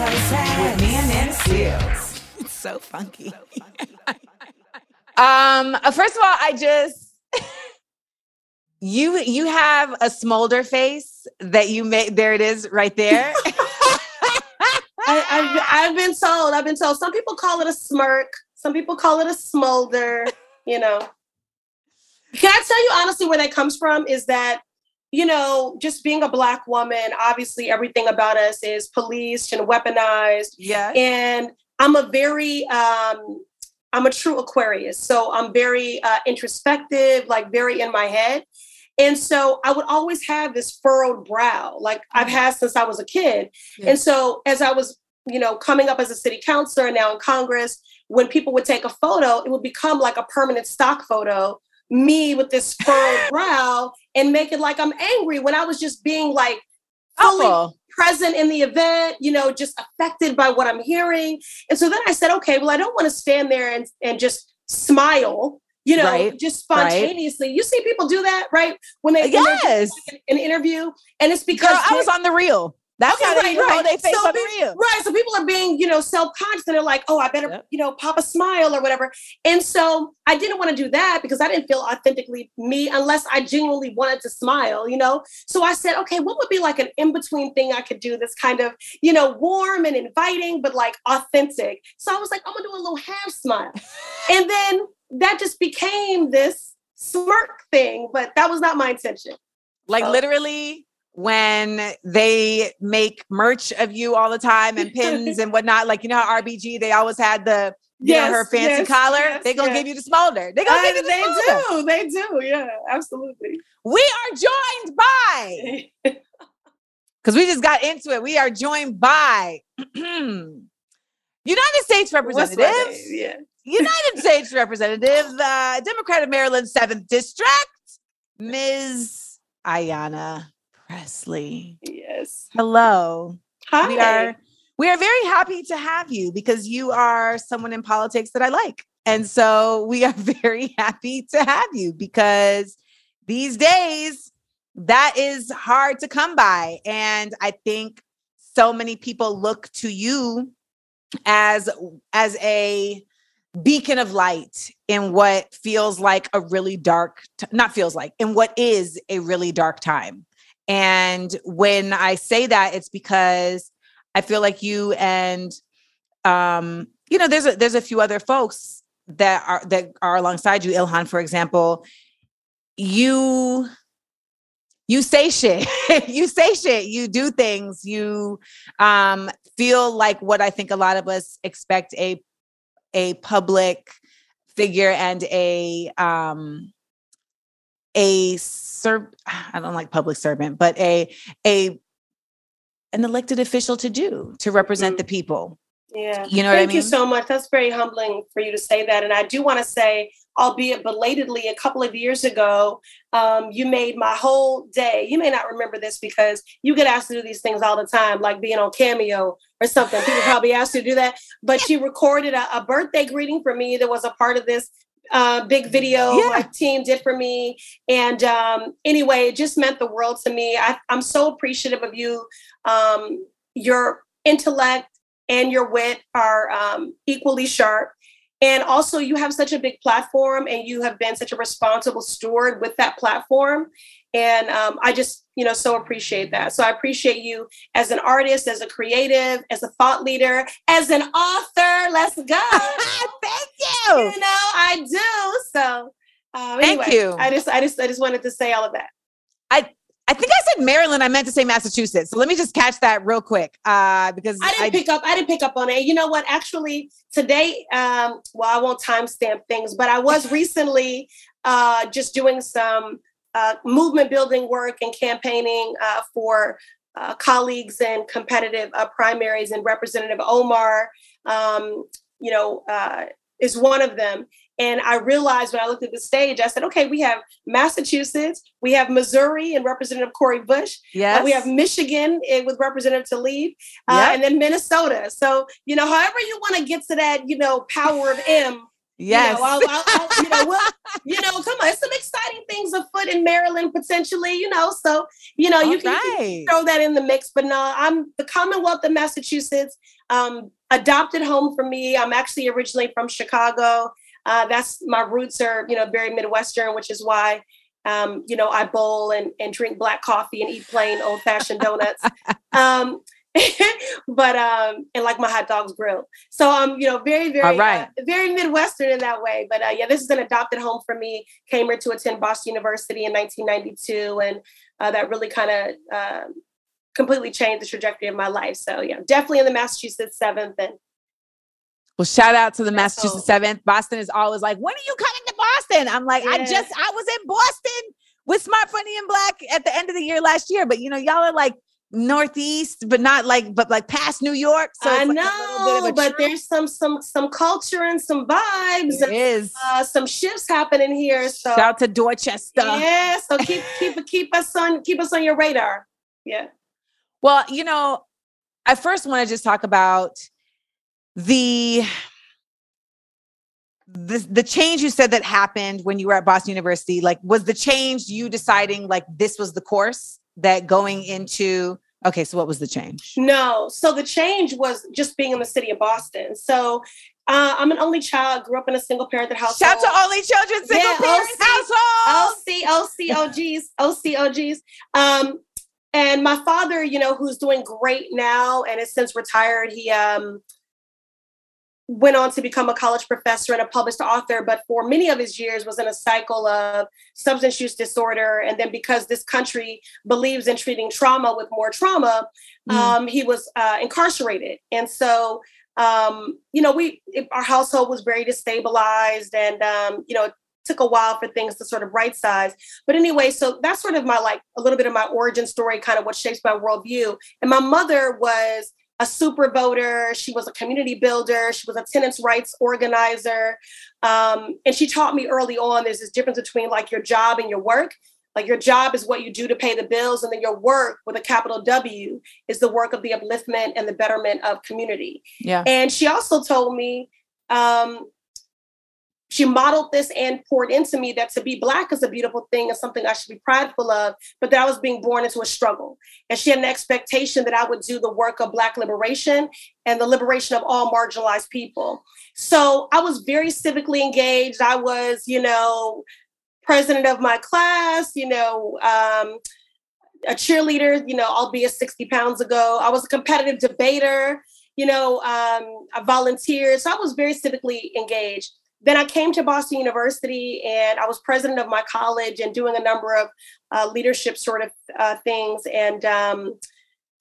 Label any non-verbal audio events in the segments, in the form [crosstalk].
doses. With me Amanda Seales. It's so funky. um, uh, first of all, I just [laughs] you you have a smolder face that you made. There it is, right there. [laughs] I, I've, I've been told. I've been told. Some people call it a smirk. Some people call it a smolder. You know. Can I tell you honestly where that comes from? Is that you know, just being a black woman, obviously everything about us is policed and weaponized. yeah. And I'm a very um I'm a true Aquarius. So I'm very uh, introspective, like very in my head. And so I would always have this furrowed brow, like I've had since I was a kid. Yeah. And so as I was, you know, coming up as a city councilor and now in Congress, when people would take a photo, it would become like a permanent stock photo, me with this furrowed [laughs] brow and make it like I'm angry when I was just being like fully Awful. present in the event, you know, just affected by what I'm hearing. And so then I said, okay, well, I don't want to stand there and, and just smile, you know, Right, just right. spontaneously. You see people do that, right? When they when they're Yes. like, an, an interview, and it's because Girl, I was on the reel. That's Okay, how they right, right. they face So be- reel. Right. So people are being, you know, self-conscious and they're like, oh, I better, Yep. you know, pop a smile or whatever. And so I didn't want to do that because I didn't feel authentically me unless I genuinely wanted to smile, you know? So I said, okay, what would be like an in-between thing I could do that's kind of, you know, warm and inviting, but like authentic. So I was like, I'm gonna do a little half smile. [laughs] and then that just became this smirk thing, but that was not my intention. Like Oh. literally when they make merch of you all the time and pins [laughs] and whatnot, like you know how RBG they always had the you know her fancy yes, collar. yes, they gonna yes. give you the smolder. They gonna Uh, give you the they smolder. do, they do, yeah, absolutely. We are joined by [laughs] because we just got into it. We are joined by [clears throat] United States Representative. Yeah. United [laughs] States Representative, the Democrat of Maryland, seventh district, Ms. Ayanna Pressley. Yes. Hello. Hi. We are we are very happy to have you because you are someone in politics that I like. And so we are [laughs] very happy to have you because these days that is hard to come by and I think so many people look to you as as a beacon of light in what feels like a really dark t- not feels like in what is a really dark time and when i say that it's because i feel like you and um you know there's a there's a few other folks that are that are alongside you. Ilhan for example you you say shit. [laughs] You say shit. You do things. You um feel like what i think a lot of us expect a a public figure and a um a ser- [sighs] I don't like public servant, but a a an elected official to do to represent the people. Yeah. You know what I Thank you so much. That's very humbling for you to say that. And I do want to say, albeit belatedly, a couple of years ago, um, you made my whole day. You may not remember this because you get asked to do these things all the time, like being on Cameo or something. People probably asked you to do that. But you recorded a, a birthday greeting for me that was a part of this uh, big video Yeah. my team did for me. And um, anyway, it just meant the world to me. I, I'm so appreciative of you. Um, your intellect and your wit are um, equally sharp. And also, you have such a big platform and you have been such a responsible steward with that platform. And um, I just, you know, so appreciate that. So I appreciate you as an artist, as a creative, as a thought leader, as an author. Let's go. [laughs] Thank you. [laughs] you know, I do. So um, Thank you. I just, I just, I just wanted to say all of that. I think I said Maryland. I meant to say Massachusetts. So let me just catch that real quick. Uh, because I didn't pick up. I didn't pick up on it. You know what? Actually, today, um, well, I won't timestamp things, but I was [laughs] recently uh, just doing some uh, movement building work and campaigning uh, for uh, colleagues and competitive uh, primaries, and Representative Omar, um, you know, uh, is one of them. And I realized when I looked at the stage, I said, okay, we have Massachusetts, we have Missouri and Representative Cori Bush. Yes. Uh, we have Michigan eh, with Representative Tlaib, uh, Yep. and then Minnesota. So, you know, however you want to get to that, you know, power of M, Yes. you know, I'll, I'll, I'll- you know, we'll, you know, come on, it's some exciting things afoot in Maryland potentially, you know. So, you know, you can, you can throw that in the mix. But no, I'm the Commonwealth of Massachusetts, um, adopted home for me. I'm actually originally from Chicago. Uh, that's my roots are, you know, very Midwestern, which is why, um, you know, I bowl and, and drink black coffee and eat plain old fashioned donuts. [laughs] Um, [laughs] but um, and like my hot dogs grilled. So I'm, you know, very, very, right. uh, very Midwestern in that way. But uh, yeah, this is an adopted home for me. Came here to attend Boston University in 1992, and uh, that really kind of uh, completely changed the trajectory of my life. So yeah, definitely in the Massachusetts Seventh, and Well, shout out to the Massachusetts. Seventh. Boston is always like, when are you coming to Boston? I'm like, I just, I was in Boston with Smart Funny and Black at the end of the year last year, but you know, y'all are like Northeast, but not like, but like past New York. So I like know, a little bit of a but trip. there's some some some culture and some vibes, It and is. uh, some shifts happening here. So Shout out to Dorchester. yeah, so [laughs] keep keep keep us on keep us on your radar. Yeah. Well, you know, I first want to just talk about the the the change you said that happened when you were at Boston University. Like, was the change you deciding like this was the course that going into? Okay, so what was the change? No. So the change was just being in the city of Boston. So uh, I'm an only child, grew up in a single parented household. Shout to only children, single Yeah, parents OC. household. OC, OC, OGs, OC, OGs. Um, and my father, you know, who's doing great now and has since retired, he um, went on to become a college professor and a published author, but for many of his years was in a cycle of substance use disorder. And then because this country believes in treating trauma with more trauma, Mm. um, he was uh, incarcerated. And so, um, you know, we it, our household was very destabilized, and um, you know, it took a while for things to sort of right size. But anyway, so that's sort of my like a little bit of my origin story, kind of what shapes my worldview. And my mother was a super voter. She was a community builder. She was a tenants' rights organizer. Um, and she taught me early on there's this difference between like your job and your work. Like your job is what you do to pay the bills, and then your work with a capital W is the work of the upliftment and the betterment of community. Yeah. And she also told me, um, she modeled this and poured into me that to be Black is a beautiful thing and something I should be prideful of, but that I was being born into a struggle. And she had an expectation that I would do the work of Black liberation and the liberation of all marginalized people. So I was very civically engaged. I was, you know, president of my class, you know, um, a cheerleader, you know, albeit 60 pounds ago. I was a competitive debater, you know, um, I volunteered. So I was very civically engaged. Then I came to Boston University and I was president of my college and doing a number of uh, leadership sort of uh, things. And um,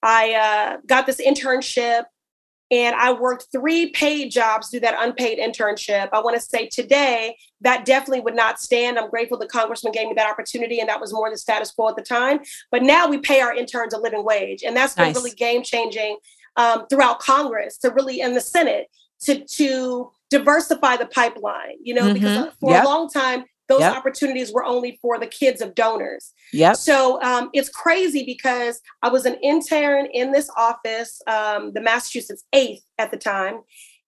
I uh, got this internship and I worked three paid jobs through that unpaid internship. I want to say today that definitely would not stand. I'm grateful the congressman gave me that opportunity, and that was more the status quo at the time. But now we pay our interns a living wage, and that's been Nice. really game changing um, throughout Congress to really in the Senate to to diversify the pipeline. You know, because Mhm. uh, for Yep. a long time those Yep. opportunities were only for the kids of donors. Yeah. So um, it's crazy because I was an intern in this office, um, the Massachusetts eighth at the time,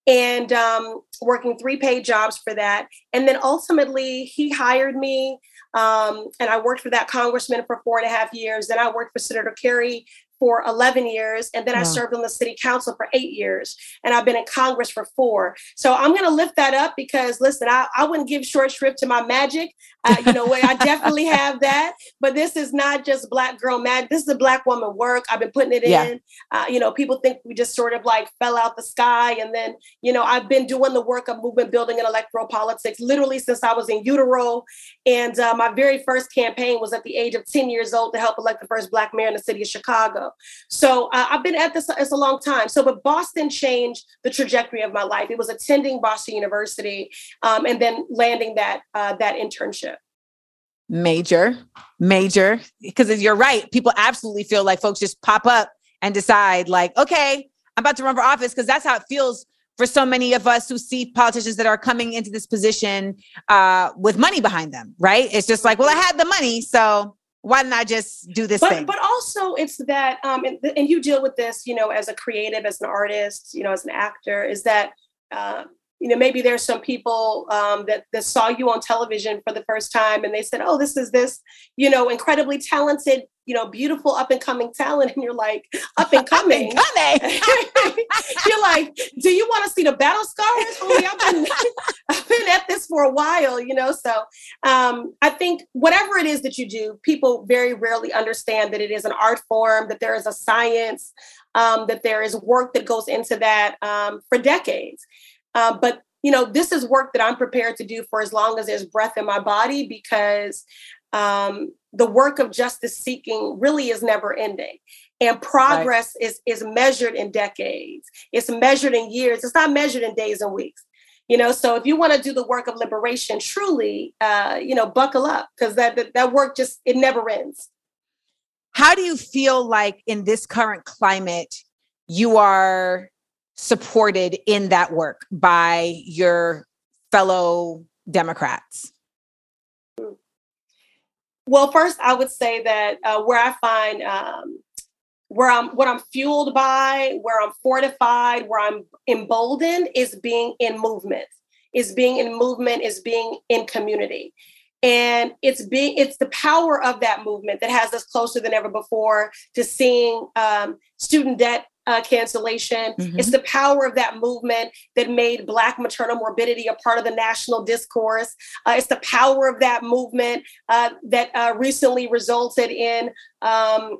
and um, working three paid jobs for that. And then ultimately, he hired me, um, and I worked for that congressman for four and a half years. Then I worked for Senator Kerry for 11 years, and then I served on the city council for eight years, and I've been in Congress for four. So I'm going to lift that up because, listen, I, I wouldn't give short shrift to my magic. Uh, you know, I definitely have that, but this is not just black girl magic. This is a black woman work. I've been putting it Yeah. in. Uh, you know, people think we just sort of like fell out the sky, and then you know, I've been doing the work of movement building and electoral politics literally since I was in utero. And uh, my very first campaign was at the age of 10 years old to help elect the first black mayor in the city of Chicago. So uh, I've been at this it's a long time. So, but Boston changed the trajectory of my life. It was attending Boston University um, and then landing that uh, that internship. Major, major, because you're right. People absolutely feel like folks just pop up and decide, like, okay, I'm about to run for office, because that's how it feels for so many of us who see politicians that are coming into this position uh, with money behind them, right? It's just like, well, I had the money, so why didn't I just do this but, thing? But also, it's that, um, and, and, you deal with this, you know, as a creative, as an artist, you know, as an actor, is that uh, you know maybe there's some people um, that that saw you on television for the first time and they said oh this is this you know incredibly talented you know beautiful up and coming talent. And you're like up and [laughs] coming. coming. [laughs] You're like do you want to see the battle scars Homie, I've, been, [laughs] I've been at this for a while you know? So um, i think whatever it is that you do people very rarely understand that it is an art form that there is a science um, that there is work that goes into that um, for decades uh, but you know, this is work that I'm prepared to do for as long as there's breath in my body because um, the work of justice seeking really is never ending. And progress right. is is measured in decades. It's measured in years. It's not measured in days and weeks. You know, so if you want to do the work of liberation truly, uh, you know, buckle up because that, that that work just it never ends. How do you feel like in this current climate you are supported in that work by your fellow Democrats? Well, first, I would say that uh, where I find um, where I'm what I'm fueled by, where I'm fortified, where I'm emboldened is being in movement. Is being in movement, is being in community. And it's being it's the power of that movement that has us closer than ever before to seeing um, student debt uh, cancellation. Mm-hmm. It's the power of that movement that made Black maternal morbidity a part of the national discourse. Uh, it's the power of that movement uh, that uh, recently resulted in um,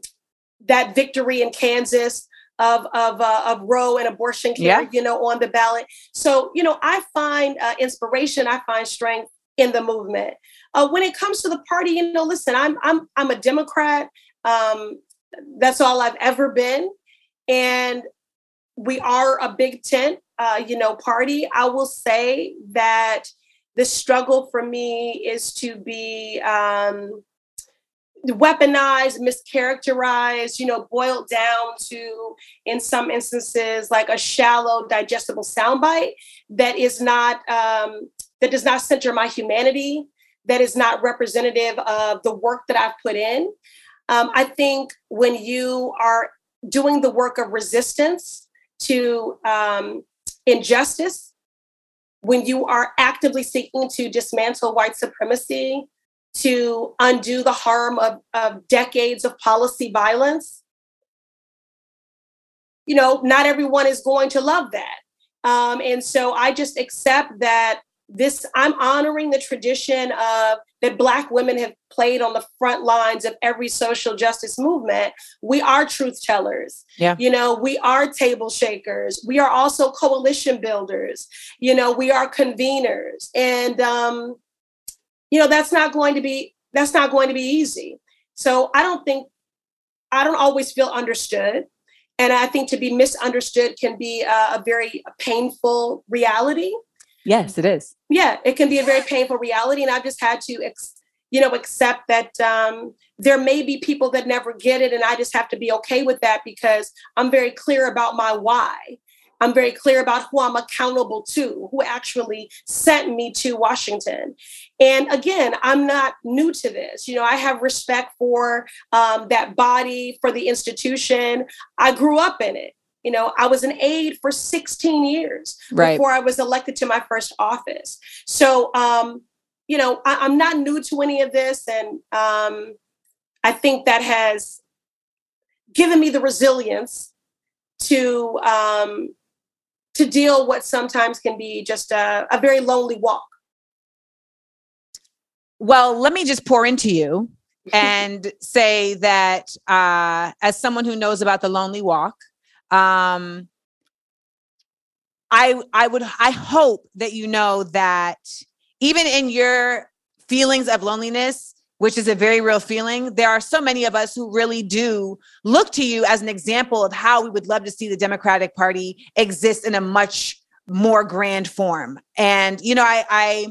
that victory in Kansas of of uh, of Roe and abortion care, yeah. you know, on the ballot. So you know, I find uh, inspiration. I find strength in the movement. Uh, when it comes to the party, you know, listen, I'm I'm I'm a Democrat. Um, that's all I've ever been and we are a big tent, uh, you know, party. I will say that the struggle for me is to be um, weaponized, mischaracterized, you know, boiled down to, in some instances, like a shallow, digestible soundbite that is not um, that does not center my humanity, that is not representative of the work that I've put in. Um, I think when you are doing the work of resistance to um, injustice, when you are actively seeking to dismantle white supremacy, to undo the harm of, of decades of policy violence, you know, not everyone is going to love that. Um, and so I just accept that this i'm honoring the tradition of that black women have played on the front lines of every social justice movement. We are truth tellers. Yeah. You know we are table shakers. We are also coalition builders. You know we are conveners. And um you know that's not going to be that's not going to be easy. So i don't think i don't always feel understood. And i think to be misunderstood can be a, a very painful reality Yes, it is. Yeah, it can be a very painful reality. And I've just had to, ex- you know, accept that um, there may be people that never get it. And I just have to be okay with that because I'm very clear about my why. I'm very clear about who I'm accountable to, who actually sent me to Washington. And again, I'm not new to this. You know, I have respect for um, that body, for the institution. I grew up in it. You know, I was an aide for 16 years right. before I was elected to my first office. So, um, you know, I, am not new to any of this. And um, I think that has given me the resilience to um, to deal what sometimes can be just a, a very lonely walk. Well, let me just pour into you [laughs] and say that uh, as someone who knows about the lonely walk, um i i would i hope that you know that even in your feelings of loneliness which is a very real feeling there are so many of us who really do look to you as an example of how we would love to see the democratic party exist in a much more grand form. And you know i i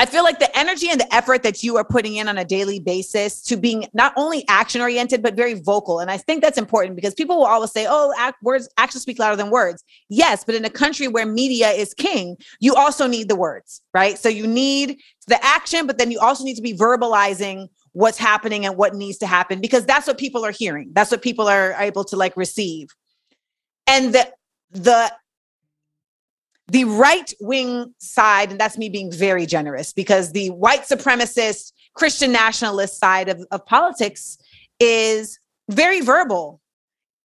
I feel like the energy and the effort that you are putting in on a daily basis to being not only action oriented, but very vocal. And I think that's important because people will always say, oh, act, words, actions speak louder than words. Yes, but in a country where media is king, you also need the words, right? So you need the action, but then you also need to be verbalizing what's happening and what needs to happen because that's what people are hearing. That's what people are able to like receive. And the, the the right wing side, and that's me being very generous because the white supremacist, Christian nationalist side of, of politics is very verbal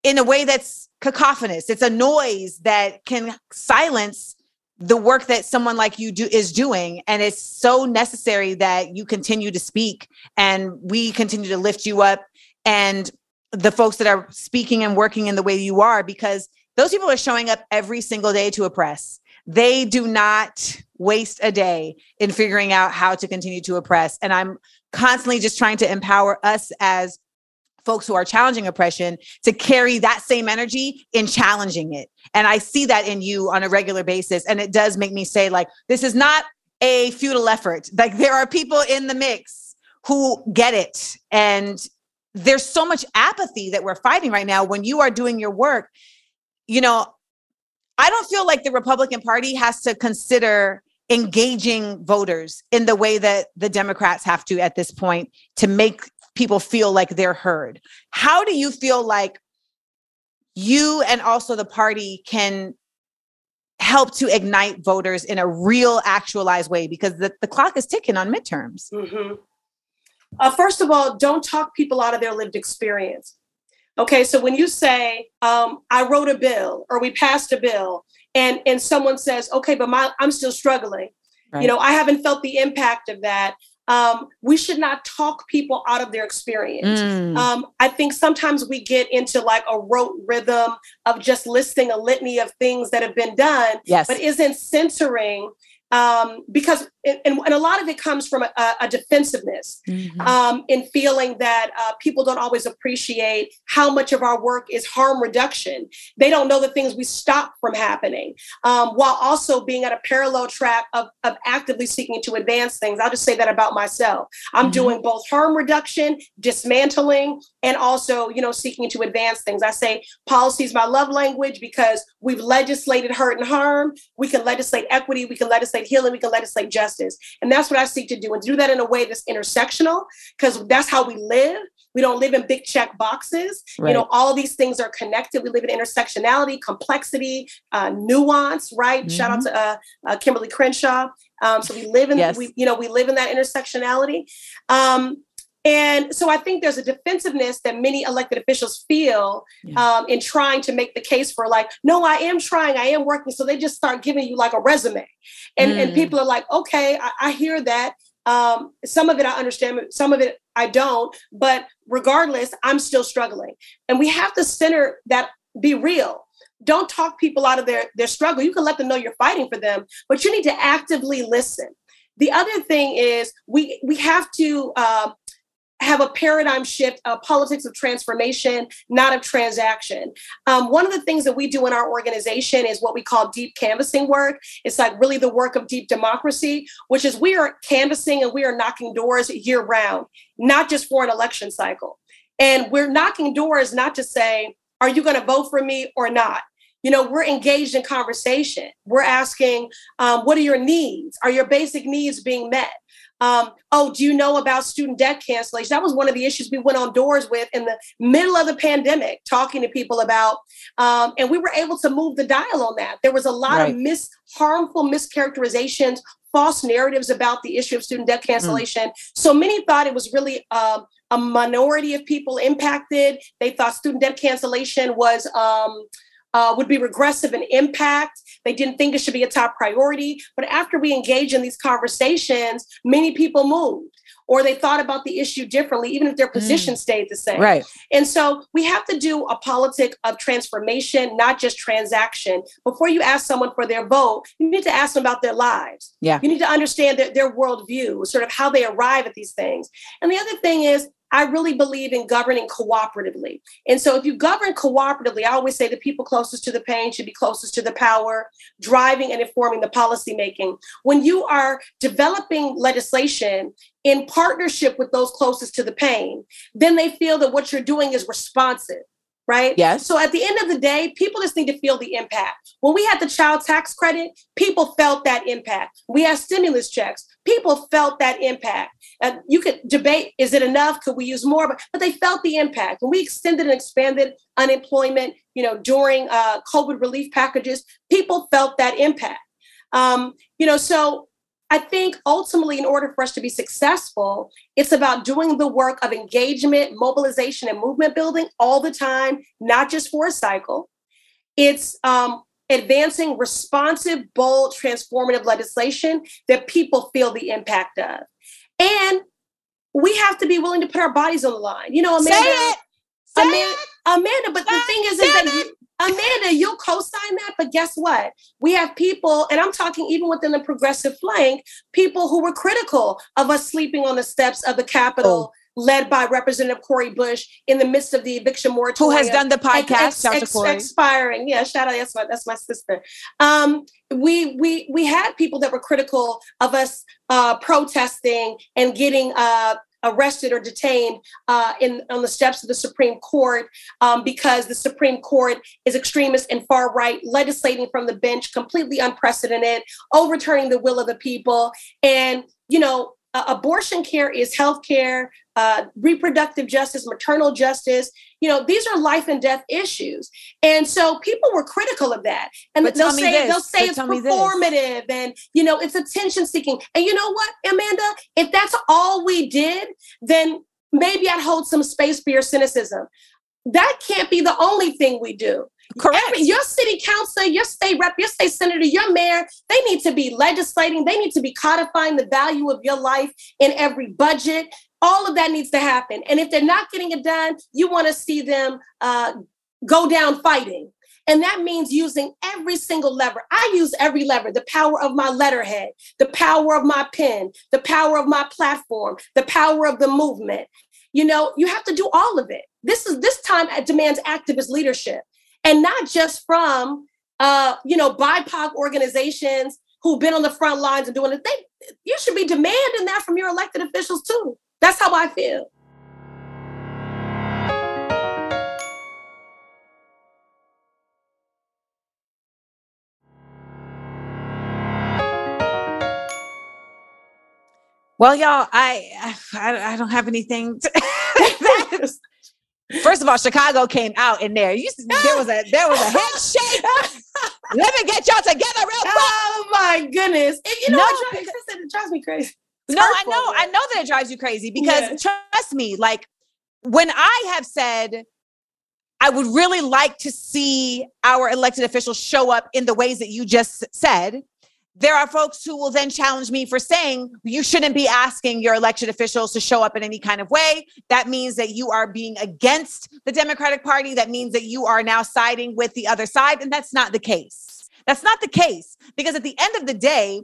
in a way that's cacophonous. It's a noise that can silence the work that someone like you do is doing and it's so necessary that you continue to speak and we continue to lift you up and the folks that are speaking and working in the way you are because those people are showing up every single day to oppress they do not waste a day in figuring out how to continue to oppress. And I'm constantly just trying to empower us as folks who are challenging oppression to carry that same energy in challenging it. And I see that in you on a regular basis. And it does make me say, like, this is not a futile effort. Like, there are people in the mix who get it. And there's so much apathy that we're fighting right now when you are doing your work. You know, I don't feel like the Republican Party has to consider engaging voters in the way that the Democrats have to at this point to make people feel like they're heard. How do you feel like you and also the party can help to ignite voters in a real actualized way because the, the clock is ticking on midterms? Mm-hmm. Uh, first of all, don't talk people out of their lived experience. Okay, so when you say, um, I wrote a bill or we passed a bill, and, and someone says, okay, but my, I'm still struggling. Right. You know, I haven't felt the impact of that. Um, we should not talk people out of their experience. Mm. Um, I think sometimes we get into like a rote rhythm of just listing a litany of things that have been done, yes. but isn't censoring um, because and, and, a lot of it comes from a, a defensiveness mm-hmm. um, in feeling that uh, people don't always appreciate how much of our work is harm reduction. They don't know the things we stop from happening, um, while also being at a parallel track of, of actively seeking to advance things. I'll just say that about myself. I'm mm-hmm. doing both harm reduction, dismantling, and also, you know, seeking to advance things. I say policy is my love language because we've legislated hurt and harm. We can legislate equity. We can legislate healing. We can legislate justice. And that's what I seek to do and do that in a way that's intersectional because that's how we live. We don't live in big check boxes. Right. You know, all these things are connected. We live in intersectionality, complexity, uh, nuance, right? Mm-hmm. Shout out mm-hmm. to uh, uh, Kimberly Crenshaw. Um, so we live in, yes. we, you know, we live in that intersectionality. Um, and so I think there's a defensiveness that many elected officials feel yeah. um, in trying to make the case for like, no, I am trying, I am working. So they just start giving you like a resume. And, mm. and people are like, okay, I, I hear that. Um, some of it I understand, some of it I don't. But regardless, I'm still struggling. And we have to center that, be real. Don't talk people out of their, their struggle. You can let them know you're fighting for them, but you need to actively listen. The other thing is we we have to uh, have a paradigm shift, a politics of transformation, not of transaction. Um, one of the things that we do in our organization is what we call deep canvassing work. It's like really the work of deep democracy, which is we are canvassing and we are knocking doors year round, not just for an election cycle. And we're knocking doors not to say, are you going to vote for me or not? you know we're engaged in conversation we're asking um, what are your needs are your basic needs being met um, oh, do you know about student debt cancellation? That was one of the issues we went on doors with in the middle of the pandemic, talking to people about, um, and we were able to move the dial on that. There was a lot right. of mis harmful mischaracterizations, false narratives about the issue of student debt cancellation. Mm. So many thought it was really um, a minority of people impacted. They thought student debt cancellation was um, uh, would be regressive in impact. They didn't think it should be a top priority. But after we engage in these conversations, many people moved or they thought about the issue differently, even if their mm. position mm. stayed the same. Right. And so we have to do a politic of transformation, not just transaction. Before you ask someone for their vote, you need to ask them about their lives. Yeah. You need to understand their, their worldview, sort of how they arrive at these things. And the other thing is, I really believe in governing cooperatively. And so if you govern cooperatively, I always say the people closest to the pain should be closest to the power, driving and informing the policy making. When you are developing legislation in partnership with those closest to the pain, then they feel that what you're doing is responsive right? Yes. So at the end of the day, people just need to feel the impact. When we had the child tax credit, people felt that impact. We had stimulus checks, people felt that impact. Uh, you could debate, is it enough? Could we use more? But, but they felt the impact. When we extended and expanded unemployment, you know, during uh, COVID relief packages, people felt that impact. Um, you know, so I think ultimately, in order for us to be successful, it's about doing the work of engagement, mobilization, and movement building all the time, not just for a cycle. It's um, advancing responsive, bold, transformative legislation that people feel the impact of. And we have to be willing to put our bodies on the line. You know, Amanda. Say it. Say Amanda, it. Amanda, but the thing is, is that you, Amanda, you'll co-sign that, but guess what? We have people, and I'm talking even within the progressive flank, people who were critical of us sleeping on the steps of the Capitol. Oh. Led by Representative Cori Bush in the midst of the eviction moratorium, Who has done the podcast? ex- Shout out to ex- Cori. expiring. Yeah, shout out. That's my that's my sister. Um, we we we had people that were critical of us uh, protesting and getting uh, arrested or detained uh, in on the steps of the Supreme Court um, because the Supreme Court is extremist and far right, legislating from the bench, completely unprecedented, overturning the will of the people, and you know. Uh, abortion care is health care, uh, reproductive justice, maternal justice. You know, these are life and death issues. And so people were critical of that. And But they'll say they'll say but it's tell me this. performative and you know it's attention seeking. And you know what, Amanda? If that's all we did, then maybe I'd hold some space for your cynicism. That can't be the only thing we do. Correct. Every- your city council, your state rep, your state senator, your mayor, they need to be legislating. They need to be codifying the value of your life in every budget. All of that needs to happen. And if they're not getting it done, you want to see them uh, go down fighting. And that means using every single lever. I use every lever the power of my letterhead, the power of my pen, the power of my platform, the power of the movement. You know, you have to do all of it. This is this time demands activist leadership and not just from uh, you know BIPOC organizations who've been on the front lines and doing it. They, you should be demanding that from your elected officials too. That's how I feel. Well, y'all, I [sighs] I, I don't have anything. To, [laughs] [laughs] First of all, Chicago came out in there. You, there was a there was a handshake. [laughs] Let me get y'all together real quick. oh my goodness! And you know, No, what drives, it drives me crazy. It's No, I know, I know that it drives you crazy because Yeah. trust me, like when I have said I would really like to see our elected officials show up in the ways that you just said. There are folks who will then challenge me for saying you shouldn't be asking your elected officials to show up in any kind of way. That means that you are being against the Democratic Party. That means that you are now siding with the other side. And that's not the case. That's not the case because at the end of the day,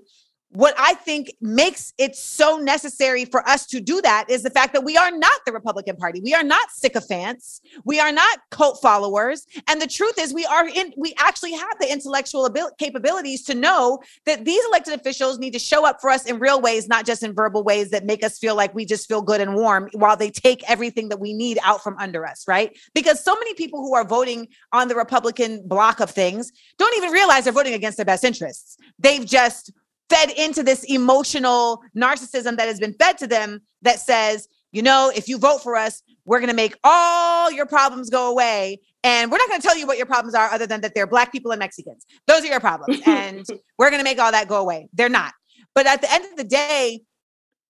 what I think makes it so necessary for us to do that is the fact that we are not the Republican Party. We are not sycophants. We are not cult followers. And the truth is, we are in. We actually have the intellectual abil- capabilities to know that these elected officials need to show up for us in real ways, not just in verbal ways that make us feel like we just feel good and warm, while they take everything that we need out from under us. Right? Because so many people who are voting on the Republican block of things don't even realize they're voting against their best interests. They've just fed into this emotional narcissism that has been fed to them that says, you know, if you vote for us, we're going to make all your problems go away. And we're not going to tell you what your problems are other than that they're black people and Mexicans. Those are your problems. [laughs] And we're going to make all that go away. They're not. But at the end of the day,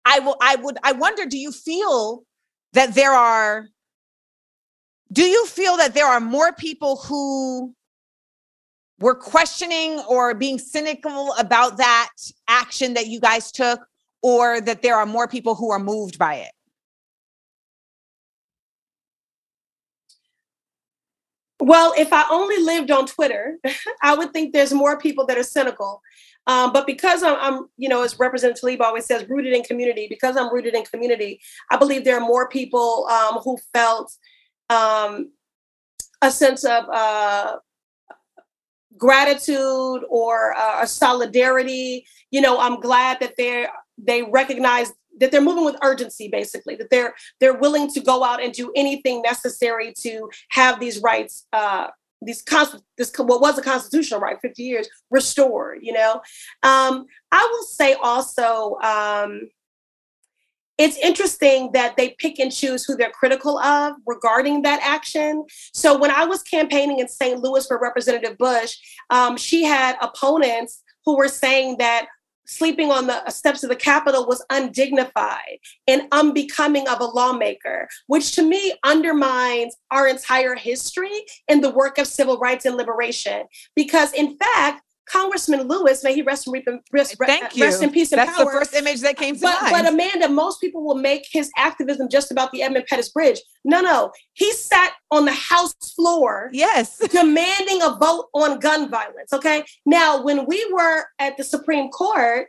I will, I would, I wonder, do you feel that there are, do you feel that there are more people who were questioning or being cynical about that action that you guys took, or that there are more people who are moved by it? Well, if I only lived on Twitter, [laughs] I would think there's more people that are cynical. Um, but because I'm, I'm, you know, as Representative Tlaib always says, rooted in community, because I'm rooted in community, I believe there are more people um, who felt um, a sense of uh, gratitude or uh, a solidarity. You know, I'm glad that they they recognize that they're moving with urgency basically that they're they're willing to go out and do anything necessary to have these rights uh, these this what was a constitutional right 50 years restored you know um, i will say also um, it's interesting that they pick and choose who they're critical of regarding that action. So when I was campaigning in St. Louis for Representative Bush, um, she had opponents who were saying that sleeping on the steps of the Capitol was undignified and unbecoming of a lawmaker, which to me undermines our entire history in the work of civil rights and liberation. Because in fact, Congressman Lewis, may he rest in, rest, Thank you. rest in peace and That's power. the first image that came to but, mind. But Amanda, most people will make his activism just about the Edmund Pettus Bridge. No, no. He sat on the House floor yes. [laughs] demanding a vote on gun violence. Okay. Now, when we were at the Supreme Court,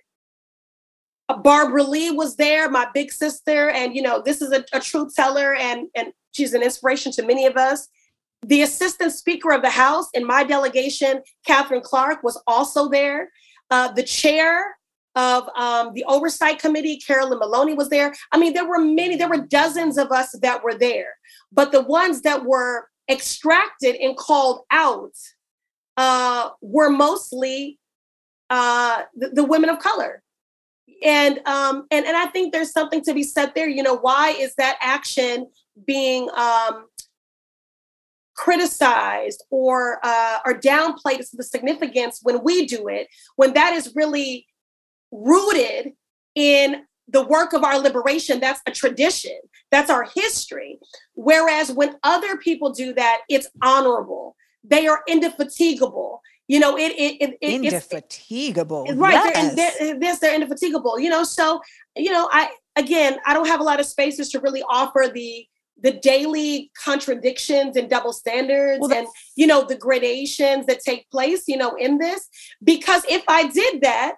Barbara Lee was there, my big sister, and you know, this is a, a truth teller and and she's an inspiration to many of us. The assistant speaker of the House in my delegation, Katherine Clark, was also there. Uh, the chair of um, the oversight committee, Carolyn Maloney, was there. I mean, there were many, there were dozens of us that were there, but the ones that were extracted and called out uh, were mostly uh, the, the women of color and um and and i think there's something to be said there you know why is that action being um criticized or uh, or downplayed as the significance when we do it, when that is really rooted in the work of our liberation. That's a tradition. That's our history. Whereas when other people do that, it's honorable. They are indefatigable. You know, it it, it, it indefatigable. It's, right. Yes. They're, they're, this, they're indefatigable. You know, so you know, I again, I don't have a lot of spaces to really offer the the daily contradictions and double standards well, and you know the gradations that take place you know in this. Because if i did that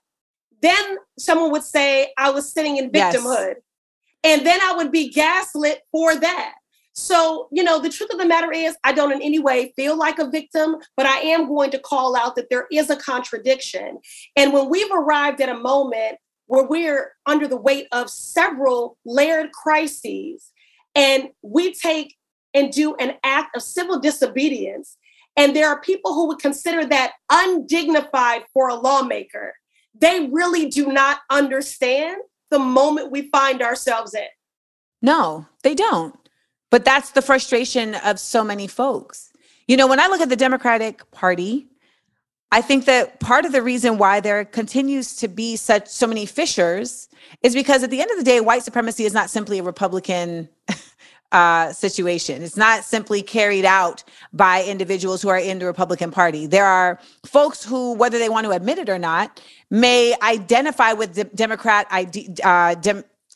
then someone would say i was sitting in victimhood. Yes. and then i would be gaslit for that. So you know the truth of the matter is i don't in any way feel like a victim but i am going to call out that there is a contradiction. And when we've arrived at a moment where we're under the weight of several layered crises and we take and do an act of civil disobedience, and there are people who would consider that undignified for a lawmaker, they really do not understand the moment we find ourselves in. No, they don't. But that's the frustration of so many folks. You know, when I look at the Democratic Party, I think that part of the reason why there continues to be such so many fissures is because at the end of the day, white supremacy is not simply a Republican [laughs] uh, situation. It's not simply carried out by individuals who are in the Republican Party. There are folks who, whether they want to admit it or not, may identify with the Democrat uh,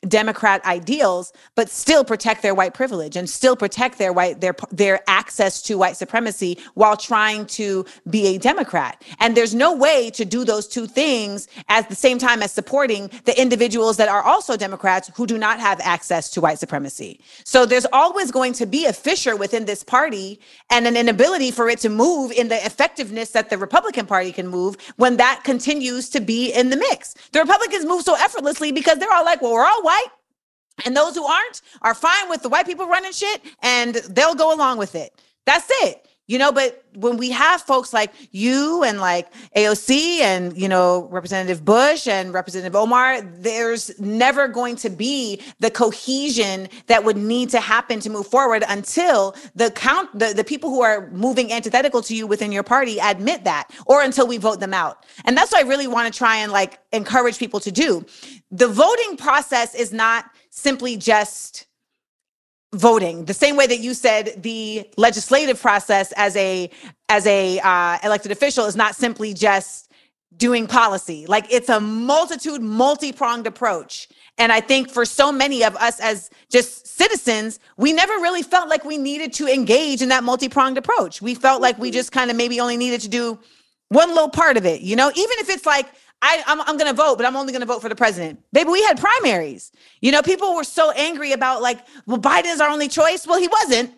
Democrat ideals, but still protect their white privilege and still protect their white their their access to white supremacy while trying to be a Democrat. And there's no way to do those two things at the same time as supporting the individuals that are also Democrats who do not have access to white supremacy. So there's always going to be a fissure within this party and an inability for it to move in the effectiveness that the Republican Party can move when that continues to be in the mix. The Republicans move so effortlessly because they're all like, well, we're all white white. And those who aren't are fine with the white people running shit and they'll go along with it. That's it. You know, but when we have folks like you and like AOC and, you know, Representative Bush and Representative Omar, there's never going to be the cohesion that would need to happen to move forward until the count, the, the people who are moving antithetical to you within your party admit that, or until we vote them out. And that's what I really want to try and like encourage people to do. The voting process is not simply just voting the same way that you said the legislative process as a as a uh, elected official is not simply just doing policy. Like it's a multitude, multi pronged approach. And I think for so many of us as just citizens, we never really felt like we needed to engage in that multi pronged approach. We felt like we just kind of maybe only needed to do one little part of it, you know, even if it's like, I, I'm, I'm going to vote, but I'm only going to vote for the president. Baby, we had primaries. You know, people were so angry about like, well, Biden is our only choice. Well, he wasn't.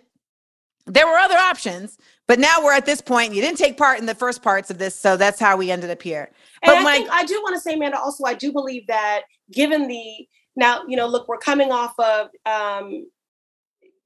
There were other options, but now we're at this point. You didn't take part in the first parts of this, so that's how we ended up here. And But I think I do want to say, Amanda, also, I do believe that given the now, you know, look, we're coming off of, um,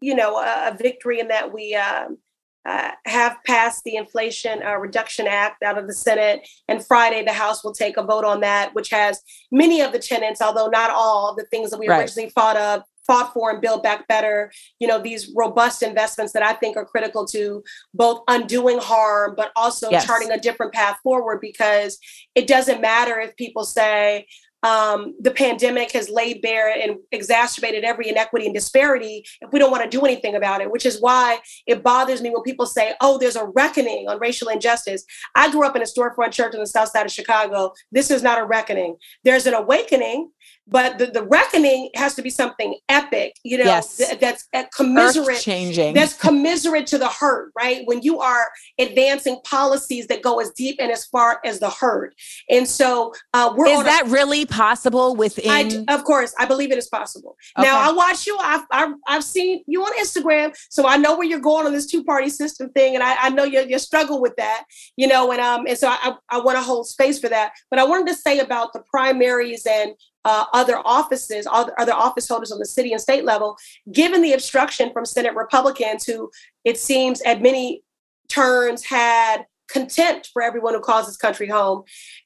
you know, a, a victory in that we um, uh, have passed the Inflation uh, Reduction Act out of the Senate, and Friday the House will take a vote on that, which has many of the tenants, although not all, the things that we Right. originally thought of. Fought for and build back better, you know, these robust investments that I think are critical to both undoing harm, but also Yes. charting a different path forward because it doesn't matter if people say um, the pandemic has laid bare and exacerbated every inequity and disparity if we don't want to do anything about it, which is why it bothers me when people say, oh, there's a reckoning on racial injustice. I grew up in a storefront church on the south side of Chicago. This is not a reckoning. There's an awakening, but the, the reckoning has to be something epic, you know, Yes. th- that's uh, commiserate changing. that's commiserate to the hurt, right? When you are advancing policies that go as deep and as far as the hurt. And so uh, we're Is on a- that really possible within? I of course, I believe it is possible. Now, I watch you. I've, I've, I've seen you on Instagram, so I know where you're going on this two party system thing, and I, I know you you struggle with that, you know. And um, and so I, I want to hold space for that. But I wanted to say about the primaries and uh, other offices, other, office holders on the city and state level, given the obstruction from Senate Republicans, who it seems at many turns had contempt for everyone who calls this country home.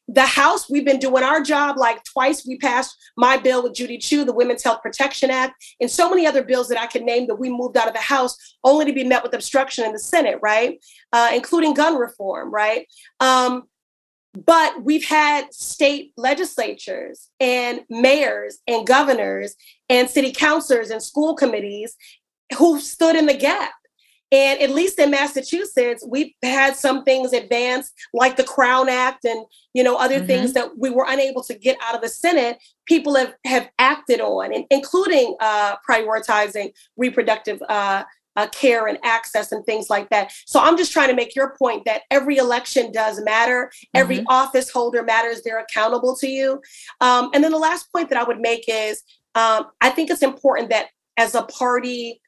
The House, we've been doing our job like twice. We passed my bill with Judy Chu, the Women's Health Protection Act, and so many other bills that I can name that we moved out of the House only to be met with obstruction in the Senate, right? Uh, including gun reform, right? Um, but we've had state legislatures and mayors and governors and city councilors and school committees who stood in the gap. And at least in Massachusetts, we've had some things advanced, like the Crown Act and you know other Mhm. things that we were unable to get out of the Senate. People have have acted on, and including uh, prioritizing reproductive uh, uh, care and access and things like that. So I'm just trying to make your point that every election does matter. Every office holder matters. They're accountable to you. Um, and then the last point that I would make is um, I think it's important that as a party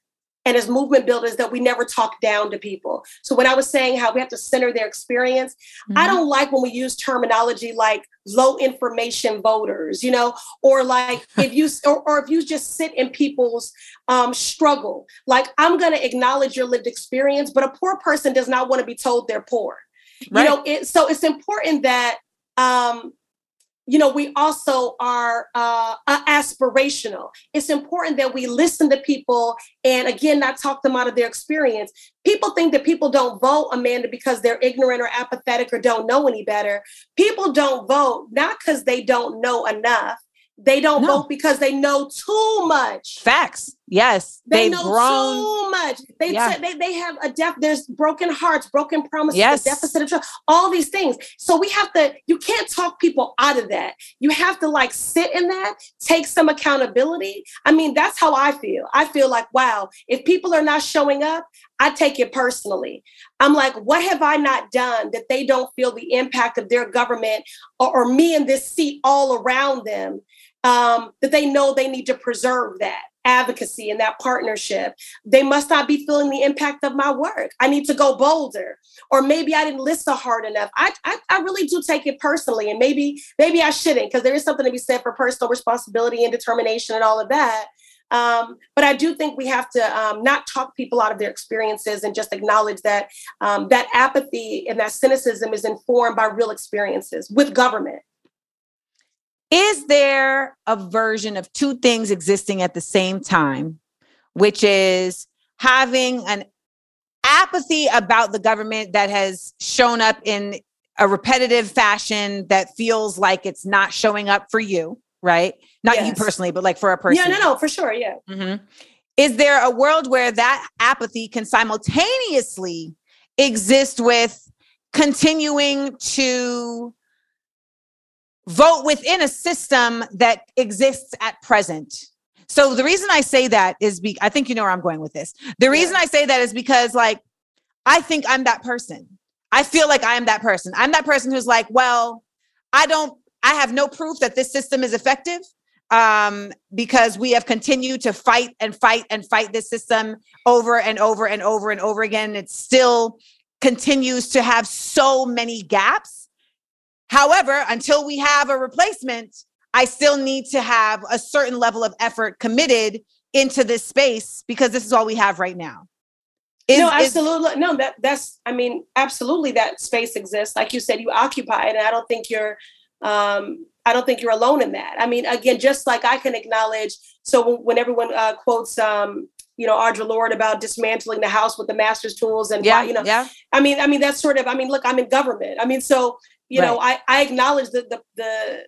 and as movement builders that we never talk down to people. So when I was saying how we have to center their experience, I Mhm. don't like when we use terminology like low information voters, you know, or like [laughs] if you or, or if you just sit in people's um, struggle. Like I'm going to acknowledge your lived experience, but a poor person does not want to be told they're poor. Right. You know, it, so it's important that um, you know we also are uh, uh, aspirational. It's important that we listen to people and again not talk them out of their experience. People think that people don't vote, Amanda, because they're ignorant or apathetic or don't know any better. People don't vote not because they don't know enough. They don't No. vote because they know too much. Facts. Yes. They know grown. too much. They, Yeah. said they they have a deaf. There's broken hearts, broken promises, Yes. a deficit of trust, all these things. So we have to. You can't talk people out of that. You have to like sit in that, take some accountability. I mean, that's how I feel. I feel like, wow, if people are not showing up, I take it personally. I'm like, what have I not done that they don't feel the impact of their government or, or me in this seat all around them? Um, that they know they need to preserve that advocacy and that partnership. They must not be feeling the impact of my work. I need to go bolder, or maybe I didn't listen hard enough. I I, I really do take it personally, and maybe maybe I shouldn't because there is something to be said for personal responsibility and determination and all of that. Um, but I do think we have to um, not talk people out of their experiences and just acknowledge that um, that apathy and that cynicism is informed by real experiences with government. Is there a version of two things existing at the same time, which is having an apathy about the government that has shown up in a repetitive fashion that feels like it's not showing up for you, right? Not you personally, but like for a person. Yeah, no, no, for sure, yeah. Mhm. Is there a world where that apathy can simultaneously exist with continuing to vote within a system that exists at present. So the reason I say that is be I think you know where I'm going with this. The reason yeah. I say that is because like I think I'm that person. I feel like I am that person. I'm that person who's like, well, I don't I have no proof that this system is effective um, because we have continued to fight and fight and fight this system over and over and over and over again. It still continues to have so many gaps. However, until we have a replacement, I still need to have a certain level of effort committed into this space because this is all we have right now. Is, no, absolutely. Is, no, that that's I mean, absolutely that space exists. Like you said, you occupy it. And I don't think you're um I don't think you're alone in that. I mean, again, just like I can acknowledge. So when everyone uh, quotes, um, you know, Audre Lorde about dismantling the house with the master's tools, and yeah, you know, yeah. I mean, I mean that's sort of. I mean, look, I'm in government. I mean, so you right. know, I I acknowledge the the the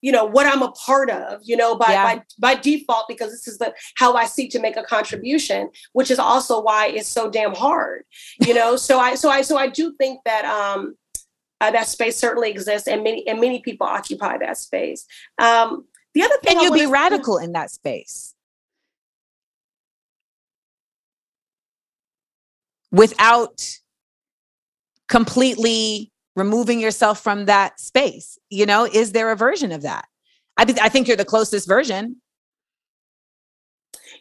you know what i'm a part of you know by yeah. by by default because this is the how i seek to make a contribution which is also why it's so damn hard you know [laughs] so i so i so i do think that um uh, that space certainly exists and many and many people occupy that space um the other thing and you'll be radical in that space without completely removing yourself from that space you know is there a version of that i, th- I think you're the closest version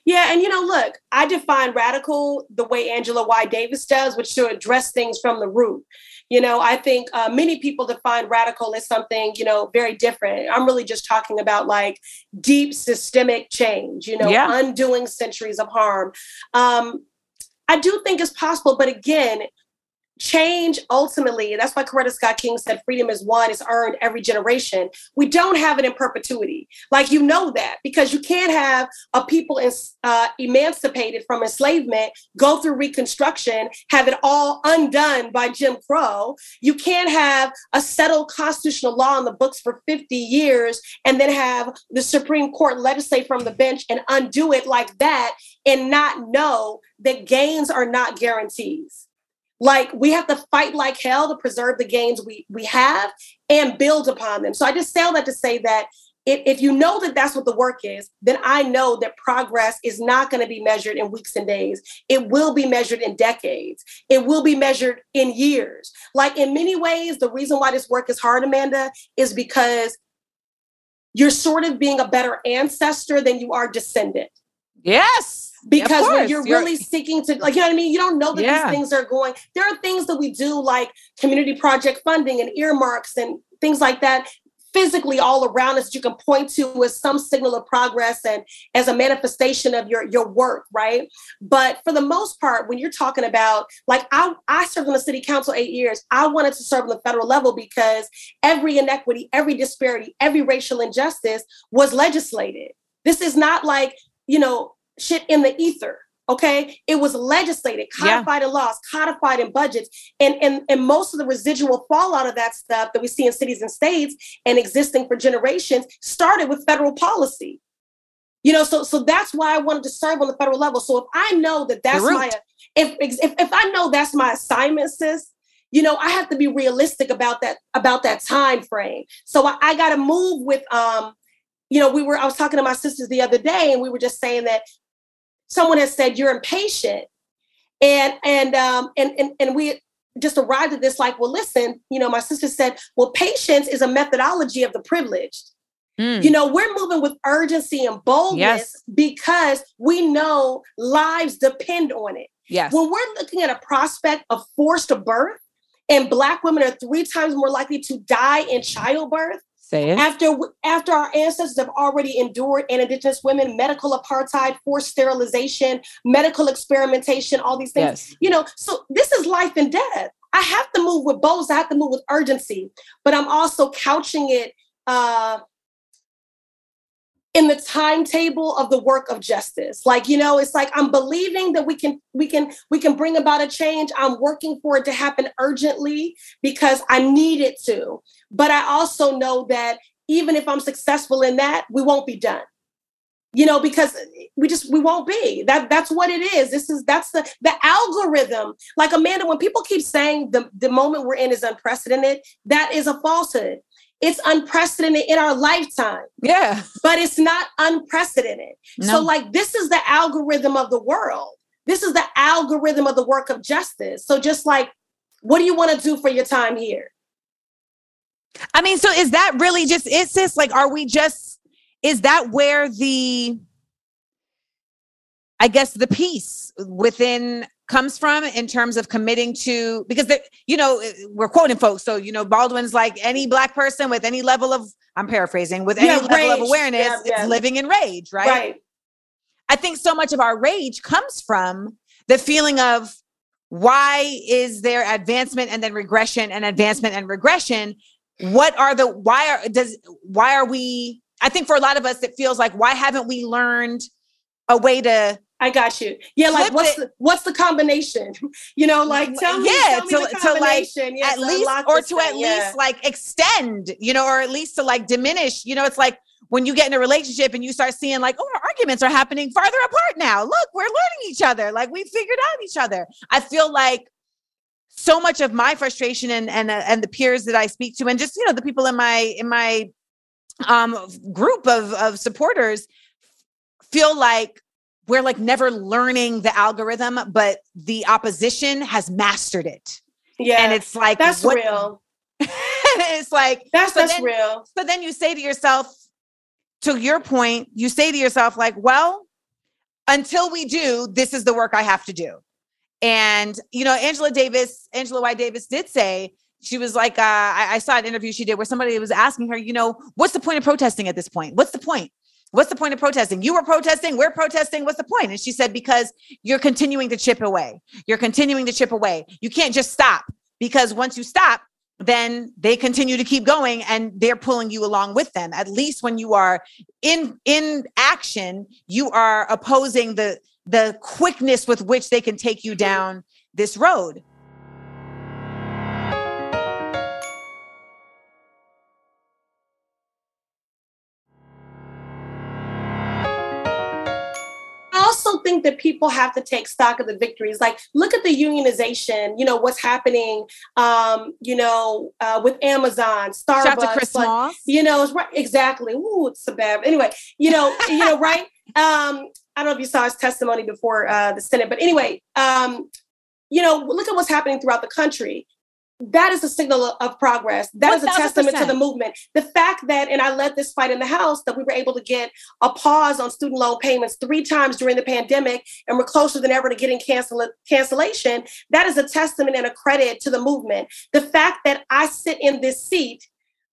yeah, and you know, look, I define radical the way Angela Y. Davis does, which to address things from the root. You know, I think uh, many people define radical as something, you know, very different. I'm really just talking about like deep systemic change, you know, yeah. undoing centuries of harm. Um, I do think it's possible, but again, change ultimately that's why coretta scott king said freedom is won it's earned every generation. We don't have it in perpetuity. Like you know that because you can't have a people uh, emancipated from enslavement go through reconstruction have it all undone by jim crow. You can't have a settled constitutional law on the books for 50 years and then have the supreme court legislate from the bench and undo it like that and not know that gains are not guarantees like we have to fight like hell to preserve the gains we we have and build upon them. So i just say all that to say that if, if you know that that's what the work is then i know that progress is not going to be measured in weeks and days. It will be measured in decades. It will be measured in years. Like in many ways the reason why this work is hard amanda is because you're sort of being a better ancestor than you are descendant. Yes because yeah, when you're, you're, really seeking to like you know what I mean, you don't know that yeah. these things are going. There are things that we do like community project funding and earmarks and things like that physically all around us that you can point to as some signal of progress and as a manifestation of your your work right but for the most part when you're talking about like i i served on the city council eight years i wanted to serve on the federal level because every inequity every disparity every racial injustice was legislated this is not like you know shit in the ether. Okay, it was legislated, codified yeah. in laws, codified in budgets, and, and and most of the residual fallout of that stuff that we see in cities and states and existing for generations started with federal policy. You know, so so that's why I wanted to serve on the federal level. So if I know that that's my if, if if I know that's my assignment, sis, you know i have to be realistic about that about that time frame so i, I got to move with um you know we were i was talking to my sisters the other day and we were just saying that someone has said you're impatient and and um and and, and we just arrived at this like well listen you know my sister said well patience is a methodology of the privileged mm. you know we're moving with urgency and boldness yes. because we know lives depend on it yes when we're looking at a prospect of forced birth and black women are three times more likely to die in childbirth Say it. After after our ancestors have already endured and indigenous women, medical apartheid, forced sterilization, medical experimentation, all these things. Yes. You know, so this is life and death. I have to move with bows. I have to move with urgency, but I'm also couching it uh, in the timetable of the work of justice like you know it's like i'm believing that we can we can we can bring about a change i'm working for it to happen urgently because i need it to but I also know that even if I'm successful in that, we won't be done. You know, because we just we won't be. That that's what it is. This is that's the the algorithm. Like Amanda, when people keep saying the, the moment we're in is unprecedented, that is a falsehood. It's unprecedented in our lifetime. Yeah. But it's not unprecedented. No. So, like, this is the algorithm of the world. This is the algorithm of the work of justice. So, just like, what do you want to do for your time here? I mean, so is that really just, it's just like, are we just, is that where the, I guess the peace within comes from in terms of committing to because the, you know eh, we're quoting folks so you know Baldwin's like any black person with any level of I'm paraphrasing with any yeah, level rage. of awareness yeah, yeah. it's living in rage right right I think so much of our rage comes from the feeling of why is there advancement and then regression and advancement and regression what are the why are does why are we I think for a lot of us it feels like why haven't we learned a way to I got you. Yeah, like what's the what's the combination? You know, like tell me, yeah, tell me to, to like yes, at least or to at least like extend, you know, or at least to like diminish. You know, it's like when you get in a relationship and you start seeing like, oh, our arguments are happening farther apart now. Look, we're learning each other. Like we figured out each other. I feel like so much of my frustration and and uh, and the peers that I speak to, and just you know the people in my in my um group of of supporters feel like we're like never learning the algorithm, but the opposition has mastered it. Yeah. And it's like that's what, real. [laughs] it's like that's so that's then, real. So then you say to yourself, to your point, you say to yourself, like, well, until we do, this is the work I have to do. And you know, Angela Davis, Angela Y. Davis did say, she was like, uh, I, I saw an interview she did where somebody was asking her, you know, what's the point of protesting at this point? What's the point? What's the point of protesting? You were protesting, we're protesting. What's the point? And she said, Because you're continuing to chip away. You're continuing to chip away. You can't just stop because once you stop, then they continue to keep going and they're pulling you along with them. At least when you are in in action, you are opposing the the quickness with which they can take you down this road. Think that people have to take stock of the victories. Like, look at the unionization. You know what's happening. Um, you know, uh, with Amazon, Starbucks. Shout to Chris like, Moss. You know, it's right. Exactly. Ooh, it's so bad. Anyway, you know, [laughs] you know, right. Um, I don't know if you saw his testimony before uh, the Senate, but anyway, um, you know, look at what's happening throughout the country that is a signal of progress. That 1, is a testament to the movement. The fact that, and I led this fight in the House, that we were able to get a pause on student loan payments three times during the pandemic, and we're closer than ever to getting cancel- cancellation, that is a testament and a credit to the movement. The fact that I sit in this seat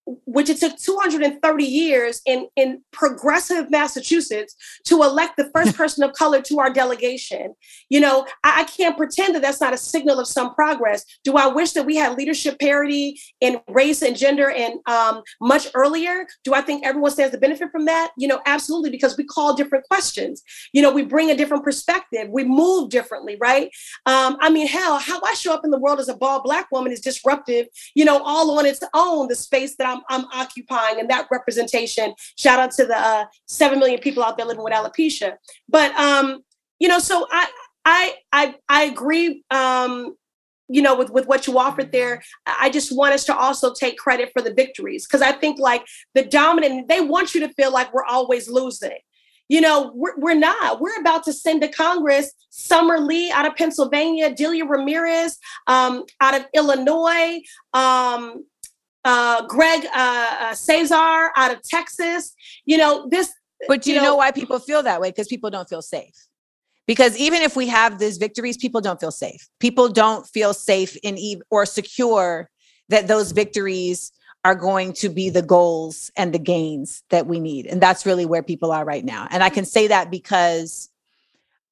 which it took 230 years in, in progressive Massachusetts to elect the first [laughs] person of color to our delegation. You know, I, I, can't pretend that that's not a signal of some progress. Do I wish that we had leadership parity in race and gender and um, much earlier? Do I think everyone stands to benefit from that? You know, absolutely, because we call different questions. You know, we bring a different perspective. We move differently, right? Um, I mean, hell, how I show up in the world as a bald black woman is disruptive, you know, all on its own, the space that I'm, I'm occupying and that representation. Shout out to the uh, 7 million people out there living with alopecia. But, um, you know, so I, I, I, I agree, um, you know, with, with what you offered there. I just want us to also take credit for the victories because I think like the dominant, they want you to feel like we're always losing you know, we're, we're not. We're about to send to Congress Summer Lee out of Pennsylvania, Delia Ramirez um, out of Illinois, um, uh, Greg uh, uh, Casar out of Texas. You know, this. But do you, you know, know why people feel that way? Because people don't feel safe. Because even if we have these victories, people don't feel safe. People don't feel safe in e- or secure that those victories are going to be the goals and the gains that we need. And that's really where people are right now. And I can say that because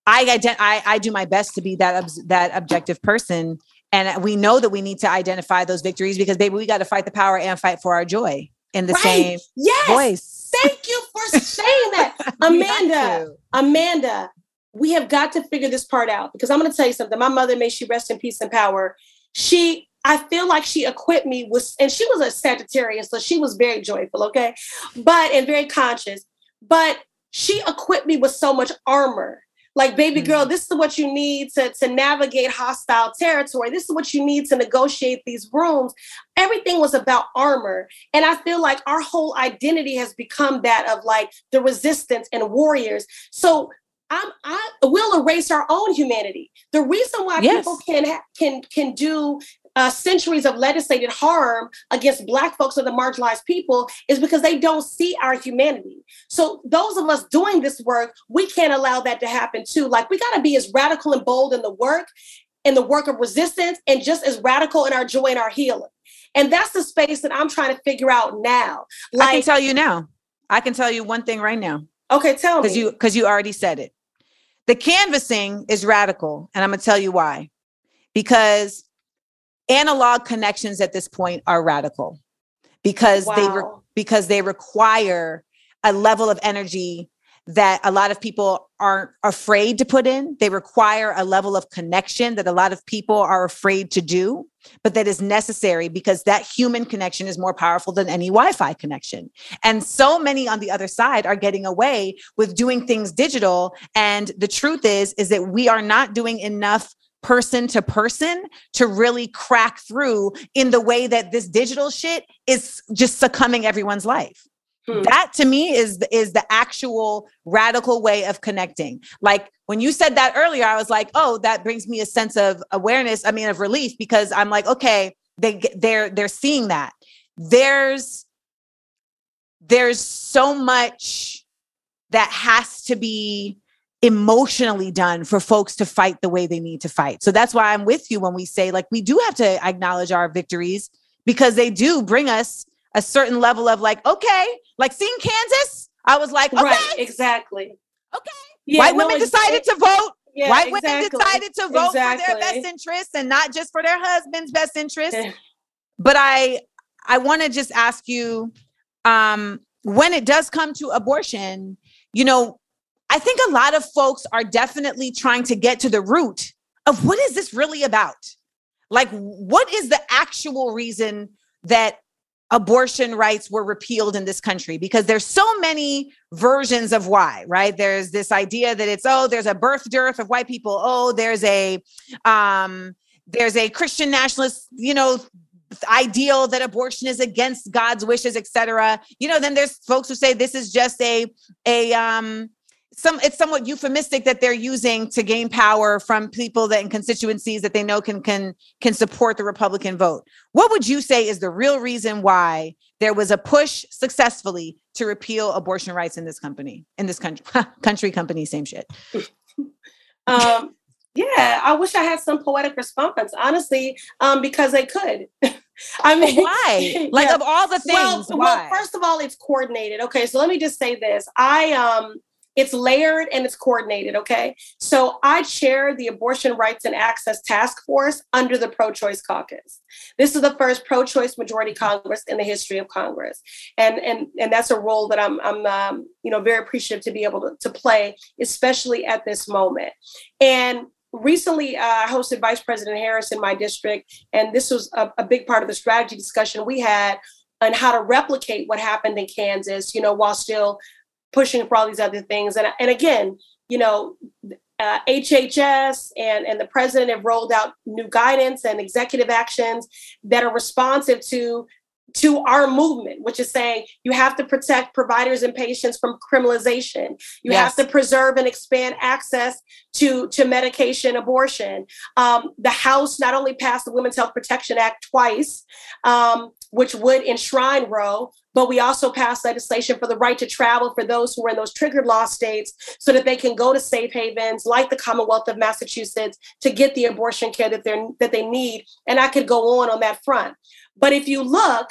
I ident- I, I do my best to be that ob- that objective person and we know that we need to identify those victories because baby we got to fight the power and fight for our joy in the right. same yes. voice. Thank you for saying that. [laughs] Amanda amanda we have got to figure this part out because i'm going to tell you something. My mother may she rest in peace and power. She I feel like she equipped me with, and she was a Sagittarius, so she was very joyful, okay, but and very conscious. But she equipped me with so much armor Like, baby girl, mm-hmm. this is what you need to, to navigate hostile territory. This is what you need to negotiate these rooms. Everything was about armor. And I feel like our whole identity has become that of like the resistance and warriors. So I'm, I will erase our own humanity. The reason why yes. people can can can do uh, centuries of legislated harm against Black folks or the marginalized people is because they don't see our humanity. So, those of us doing this work, we can't allow that to happen too. Like, we got to be as radical and bold in the work, in the work of resistance, and just as radical in our joy and our healing. And that's the space that I'm trying to figure out now. Like, I can tell you now. I can tell you one thing right now. Okay, tell me. Because you because you already said it. The canvassing is radical, and I'm gonna tell you why. Because analog connections at this point are radical because wow. they re- because they require a level of energy that a lot of people aren't afraid to put in. They require a level of connection that a lot of people are afraid to do, but that is necessary because that human connection is more powerful than any Wi Fi connection. And so many on the other side are getting away with doing things digital. And the truth is, is that we are not doing enough person to person to really crack through in the way that this digital shit is just succumbing everyone's life. Hmm. That to me is is the actual radical way of connecting. Like when you said that earlier, I was like, oh, that brings me a sense of awareness. I mean, of relief because I'm like, okay, they they're they're seeing that. There's there's so much that has to be emotionally done for folks to fight the way they need to fight. So that's why I'm with you when we say, like, we do have to acknowledge our victories because they do bring us a certain level of, like, okay, like seeing Kansas, I was like, okay, right, exactly. Okay. Yeah, White no, women decided to vote. Yeah, White exactly. women decided to vote exactly. for their best interests and not just for their husband's best interests. but I I want to just ask you um when it does come to abortion, you know, I think a lot of folks are definitely trying to get to the root of what is this really about? Like, what is the actual reason that abortion rights were repealed in this country? Because there's so many versions of why, right? There's this idea that it's, oh, there's a birth dearth of white people. Oh, there's a, um, there's a Christian nationalist, you know, ideal that abortion is against God's wishes, etc. You know, then there's folks who say this is just a a um some it's somewhat euphemistic that they're using to gain power from people that in constituencies that they know can can can support the Republican vote. What would you say is the real reason why there was a push successfully to repeal abortion rights in this company in this country [laughs] country company same shit. [laughs] um yeah, I wish I had some poetic response, honestly, um, because they could. [laughs] I mean, why? Like yeah. of all the things, well, why? well, first of all, it's coordinated. Okay, so let me just say this: I um, it's layered and it's coordinated, okay? So I chair the Abortion Rights and Access Task Force under the Pro Choice Caucus. This is the first pro choice majority Congress in the history of Congress. And, and, and that's a role that I'm, I'm um, you know, very appreciative to be able to, to play, especially at this moment. And recently uh, I hosted Vice President Harris in my district, and this was a, a, big part of the strategy discussion we had on how to replicate what happened in Kansas, you know, while still pushing for all these other things. And, and again, you know, uh, HHS and, and the president have rolled out new guidance and executive actions that are responsive to to our movement, which is saying you have to protect providers and patients from criminalization. You yes. have to preserve and expand access to, to medication abortion. Um, the House not only passed the Women's Health Protection Act twice, um, which would enshrine Roe, but we also passed legislation for the right to travel for those who are in those triggered law states so that they can go to safe havens like the Commonwealth of Massachusetts to get the abortion care that, they're, that they need. And I could go on on that front. But if you look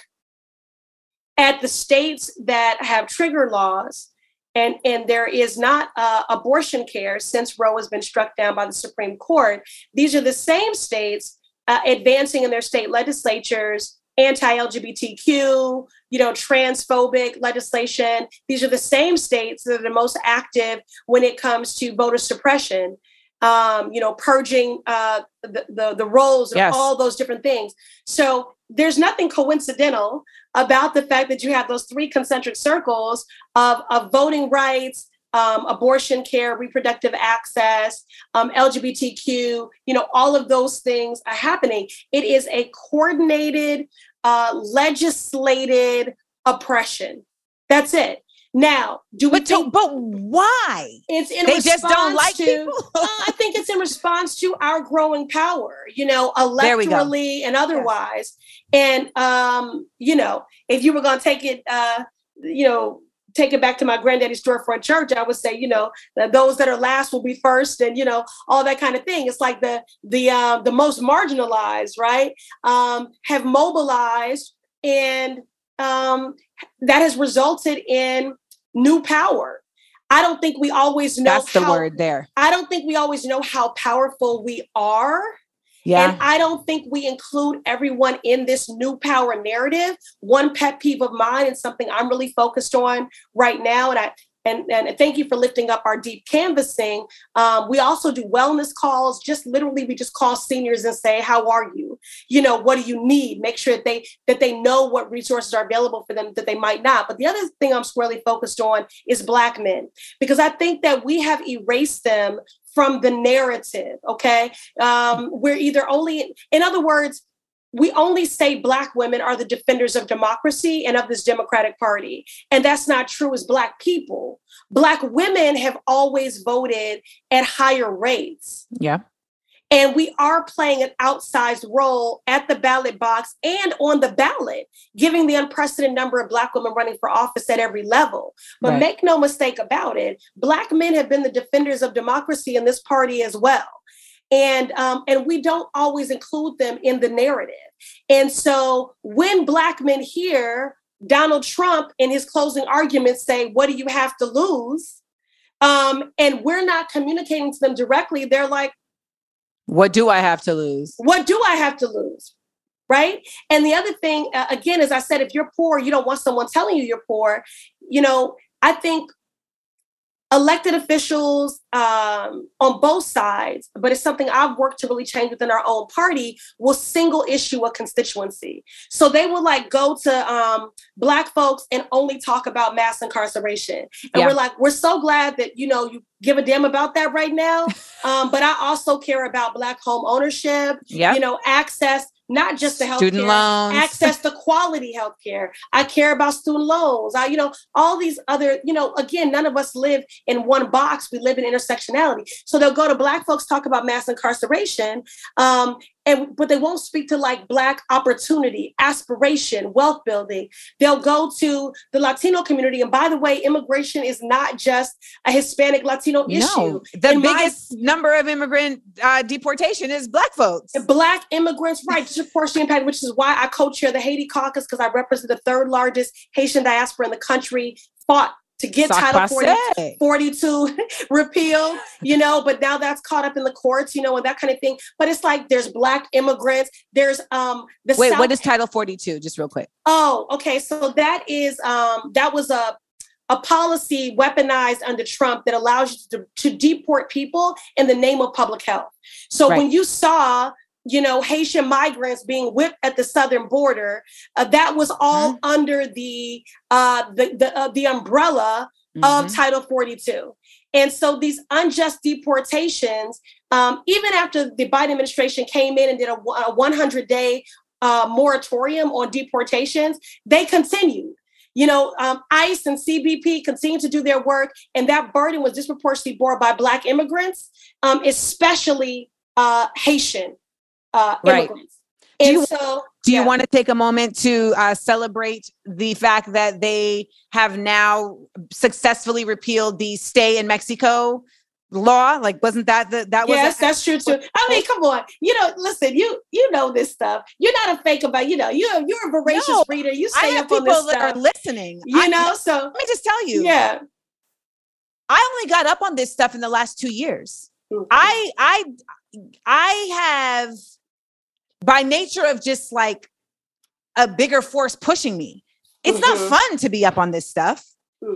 at the states that have trigger laws, and, and there is not uh, abortion care since Roe has been struck down by the Supreme Court, these are the same states uh, advancing in their state legislatures anti-LGBTQ, you know, transphobic legislation. These are the same states that are the most active when it comes to voter suppression. Um, you know, purging uh, the, the, the roles yes. all those different things. So there's nothing coincidental about the fact that you have those three concentric circles of, of voting rights, um, abortion care, reproductive access, um, LGBTQ, you know, all of those things are happening. It is a coordinated, uh, legislated oppression. That's it. Now, do we but, to, think but why? it's in They just don't like to, people. [laughs] Uh, I think it's in response to our growing power, you know, There we go. electorally and otherwise. And um, you know, if you were gonna take it uh, you know, take it back to my granddaddy's storefront church, I would say, you know, that those that are last will be first and you know, all that kind of thing. It's like the the um the most marginalized, right? Um, have mobilized and um that has resulted in new power. I don't think we always know That's the how, word there. I don't think we always know how powerful we are. Yeah. And I don't think we include everyone in this new power narrative. One pet peeve of mine and something I'm really focused on right now, and I and, and thank you for lifting up our deep canvassing. Um, we also do wellness calls. Just literally, we just call seniors and say, "How are you? You know, what do you need?" Make sure that they that they know what resources are available for them that they might not. But the other thing I'm squarely focused on is Black men because I think that we have erased them from the narrative. Okay, um, we're either only, in other words, we only say black women are the defenders of democracy and of this democratic party and that's not true as black people black women have always voted at higher rates yeah. And we are playing an outsized role at the ballot box and on the ballot giving the unprecedented number of black women running for office at every level but Right. make no mistake about it black men have been the defenders of democracy in this party as well and um, and we don't always include them in the narrative. And so when black men hear Donald Trump in his closing arguments say, "What do you have to lose?" Um, and we're not communicating to them directly, they're like, What do I have to lose? "What do I have to lose?" Right? And the other thing, uh, again, as I said, if you're poor, you don't want someone telling you you're poor. You know, I think elected officials um, on both sides, but it's something I've worked to really change within our own party, will single issue a constituency. So they will like go to um, Black folks and only talk about mass incarceration. And Yeah. we're like, we're so glad that, you know, you give a damn about that right now. [laughs] Um, but I also care about Black home ownership, Yeah. you know, access, not just the health Student loans. access to quality health care. I care about student loans. I, you know, all these other, you know, again, none of us live in one box. We live in intersectionality. So they'll go to black folks talk about mass incarceration. Um, and but they won't speak to like black opportunity, aspiration, wealth building. They'll go to the Latino community. And by the way, immigration is not just a Hispanic Latino issue. No, the In my- biggest number of immigrant uh, deportation is black folks. Black immigrants, right, disproportionately impacted, which is why I co-chair the Haiti caucus because I represent the third largest Haitian diaspora in the country, fought to get Sac Title 40, 42 [laughs] repealed, you know, but now that's caught up in the courts, you know, and that kind of thing. But it's like there's black immigrants, there's um the Wait, South- what is Title 42? Just real quick. Oh, okay. So that is um that was a a policy weaponized under Trump that allows you to, to deport people in the name of public health. So Right. when you saw you know Haitian migrants being whipped at the southern border, uh, that was all Mm-hmm. under the uh, the the, uh, the umbrella Mhm. of Title 42. And so these unjust deportations, um, even after the Biden administration came in and did a, a 100 day uh, moratorium on deportations, they continued. You know, um, ICE and CBP continued to do their work, and that burden was disproportionately borne by Black immigrants, um, especially uh, Haitian uh, Right. immigrants. Do you- so, Do you want to take a moment to uh, celebrate the fact that they have now successfully repealed the stay in Mexico law? Like, wasn't that the that was yes, that's true too. I mean, come on. You know, listen, you you know this stuff. You're not a fake about, you know, you're you're a voracious No, reader. You stay up on people this that stuff. are listening. you I- know, so let me just tell you. yeah. I only got up on this stuff in the last two years. Mhm. I I I have by nature of just like a bigger force pushing me. It's Mhm. not fun to be up on this stuff.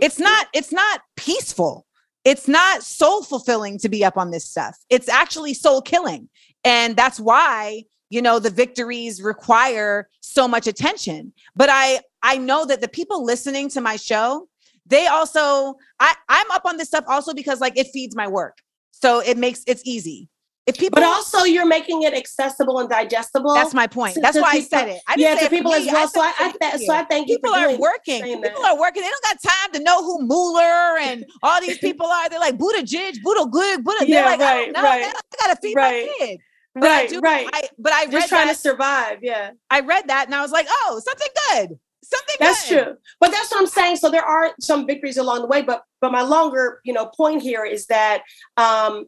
It's not it's not peaceful. It's not soul fulfilling to be up on this stuff. It's actually soul killing. And that's why, you know, the victories require so much attention. But I I know that the people listening to my show, they also I I'm up on this stuff also because like it feeds my work. So it makes it's easy. If people but also you're making it accessible and digestible. That's my point. to- That's to why people- I said it. I yeah, to people as well. So I, I th- so I thank you people are working. People are working. They don't got time to know who Mueller and all these people are. They're like Buddha Jidge, Buddha Good, Buddha. Yeah, They're like, I right, know, right. man. I gotta feed Right. my kid. But I Right, do, right. I, but I read Just trying that. to survive. Yeah. I read that and I was like, oh, something good. Something That's good. true. But that's what I'm saying. So there are some victories along the way, but but my longer, you know, point here is that um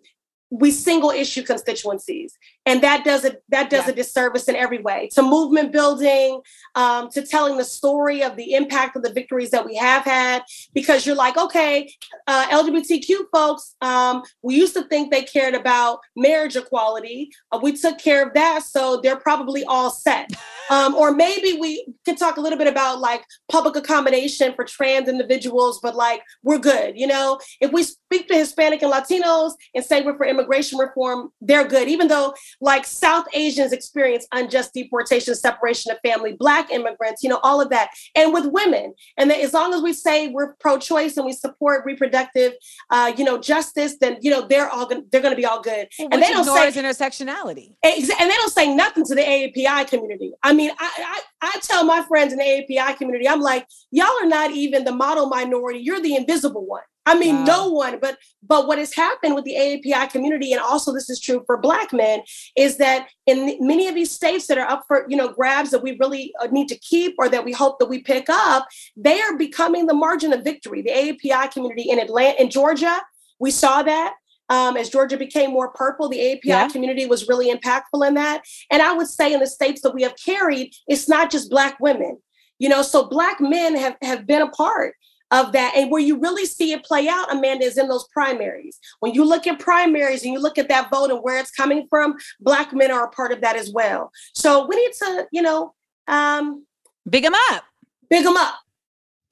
we single issue constituencies. And that does a that does Yeah. a disservice in every way to movement building um, to telling the story of the impact of the victories that we have had because you're like okay uh, lgbtq folks um, we used to think they cared about marriage equality. Uh, we took care of that so they're probably all set. [laughs] Um, or maybe we can talk a little bit about like public accommodation for trans individuals but like we're good you know? If we speak to hispanic and latinos and say we're for immigration reform they're good even though like south asians experience unjust deportation separation of family black immigrants you know all of that and with women and that as long as we say we're pro-choice and we support reproductive uh, you know justice then you know they're all gonna, they're going to be all good and they don't say intersectionality. And they don't say nothing to the AAPI community. I mean, I, I I tell my friends in the AAPI community, I'm like, y'all are not even the model minority. You're the invisible one. I mean, Wow. no one. But but what has happened with the AAPI community, and also this is true for Black men, is that in many of these states that are up for you know grabs that we really uh, need to keep or that we hope that we pick up, they are becoming the margin of victory. The AAPI community in Atlanta, in Georgia, we saw that. Um, as Georgia became more purple, the API Yeah. community was really impactful in that. And I would say in the states that we have carried, it's not just Black women, you know, so Black men have, have been a part of that. And where you really see it play out, Amanda, is in those primaries. When you look at primaries and you look at that vote and where it's coming from, Black men are a part of that as well. So we need to, you know, um, Big them up. big them up,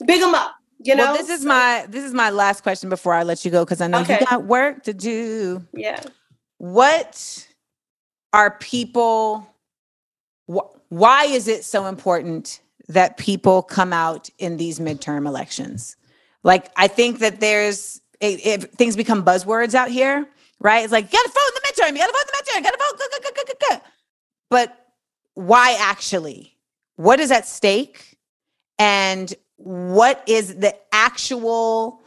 big them up. You know, well, this is my this is my last question before I let you go because I know Okay. you got work to do. yeah. What are people? Wh- why is it so important that people come out in these midterm elections? Like, I think that there's if if things become buzzwords out here, right? It's like you gotta vote in the midterm, you gotta vote in the midterm, you gotta vote. Go, go, go, go, go. But why actually? What is at stake? And what is the actual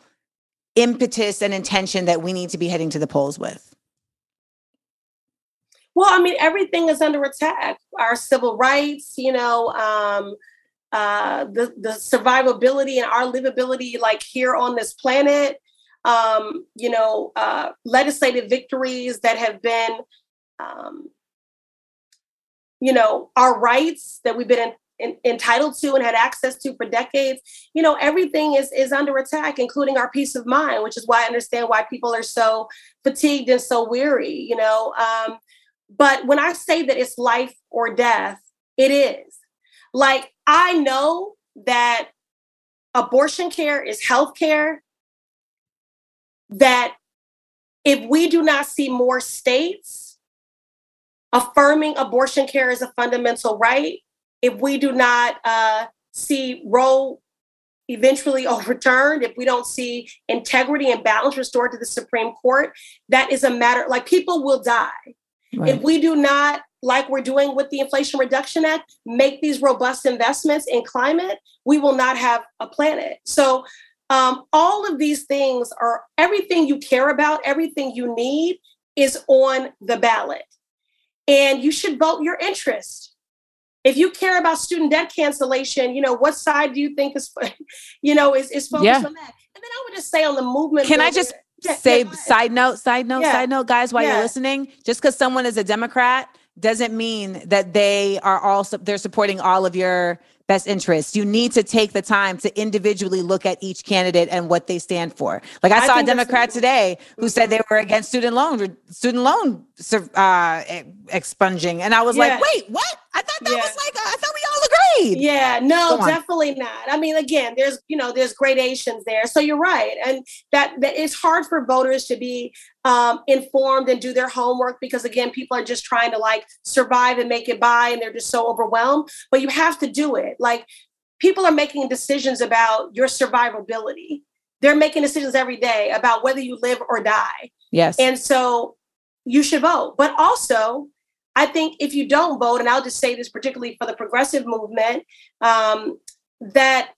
impetus and intention that we need to be heading to the polls with? Well, I mean, everything is under attack. Our civil rights, you know, um, uh, the the survivability and our livability, like here on this planet. Um, you know, uh, legislative victories that have been, um, you know, our rights that we've been in, in, entitled to and had access to for decades. You know, everything is is under attack, including our peace of mind, which is why I understand why people are so fatigued and so weary. You know. Um, but when I say that it's life or death, it is. Like, I know that abortion care is health care, that if we do not see more states affirming abortion care as a fundamental right, if we do not uh, see Roe eventually [laughs] overturned, if we don't see integrity and balance restored to the Supreme Court, that is a matter like people will die. If we do not, like we're doing with the Inflation Reduction Act, make these robust investments in climate, we will not have a planet. So, um, all of these things are everything you care about, everything you need is on the ballot. And you should vote your interest. If you care about student debt cancellation, you know, what side do you think is, [laughs] you know, is, is focused Yeah. on that? And then I would just say on the movement. Can I just say side note, side note, Yeah. side note, guys, while Yeah. you're listening, just because someone is a Democrat doesn't mean that they are also they're supporting all of your best interests. You need to take the time to individually look at each candidate and what they stand for. Like I I saw a Democrat today who said they were against student loan student loan uh, expunging, and I was Yeah. like, wait, what? I thought that Yeah. was like I thought we all Yeah, no, definitely not. I mean, again, there's you know there's gradations there, so you're right, and that, that it's hard for voters to be um, informed and do their homework because again, people are just trying to like survive and make it by, and they're just so overwhelmed. But you have to do it. Like people are making decisions about your survivability. they're making decisions every day about whether you live or die. Yes. And so you should vote. But also, I think if you don't vote, and I'll just say this particularly for the progressive movement, um, that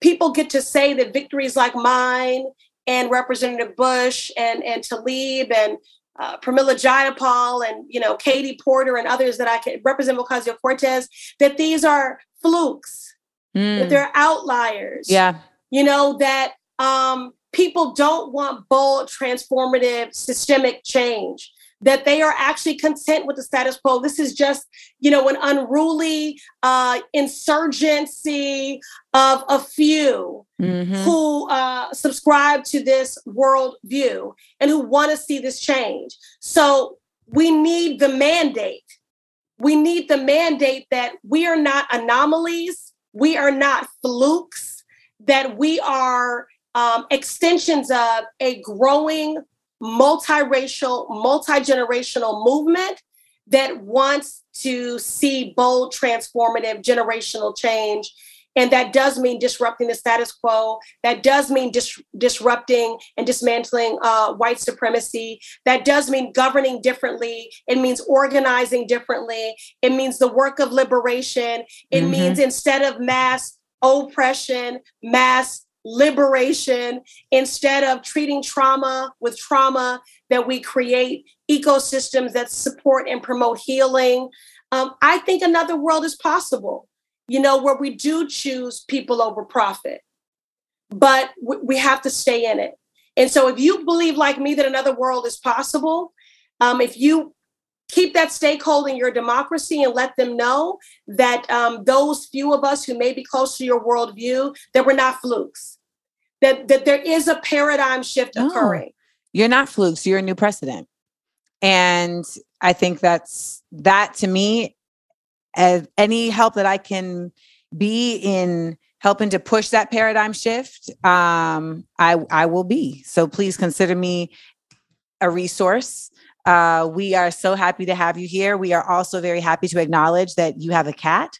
people get to say that victories like mine and Representative Bush and and Tlaib and uh, Pramila Jayapal and you know Katie Porter and others that I can represent Ocasio Cortez that these are flukes, mm. that they're outliers. Yeah, you know that um, people don't want bold, transformative, systemic change that they are actually content with the status quo. This is just, you know, an unruly uh, insurgency of a few mm-hmm. who uh, subscribe to this world view and who want to see this change. So we need the mandate. We need the mandate that we are not anomalies, we are not flukes, that we are um, extensions of a growing multiracial, multi-generational movement that wants to see bold, transformative, generational change. And that does mean disrupting the status quo. That does mean dis- disrupting and dismantling uh, white supremacy. That does mean governing differently. It means organizing differently. It means the work of liberation. It mm-hmm. means instead of mass oppression, mass liberation instead of treating trauma with trauma that we create ecosystems that support and promote healing. Um, i think another world is possible you know where we do choose people over profit but w- we have to stay in it. And so if you believe like me that another world is possible um, if you keep that stakeholder in your democracy and let them know that um, those few of us who may be close to your worldview that we're not flukes that that there is a paradigm shift oh, occurring. You're not flukes, you're a new precedent. And I think that's that to me as any help that I can be in helping to push that paradigm shift, um, I I will be. So please consider me a resource. Uh, we are so happy to have you here. We are also very happy to acknowledge that you have a cat.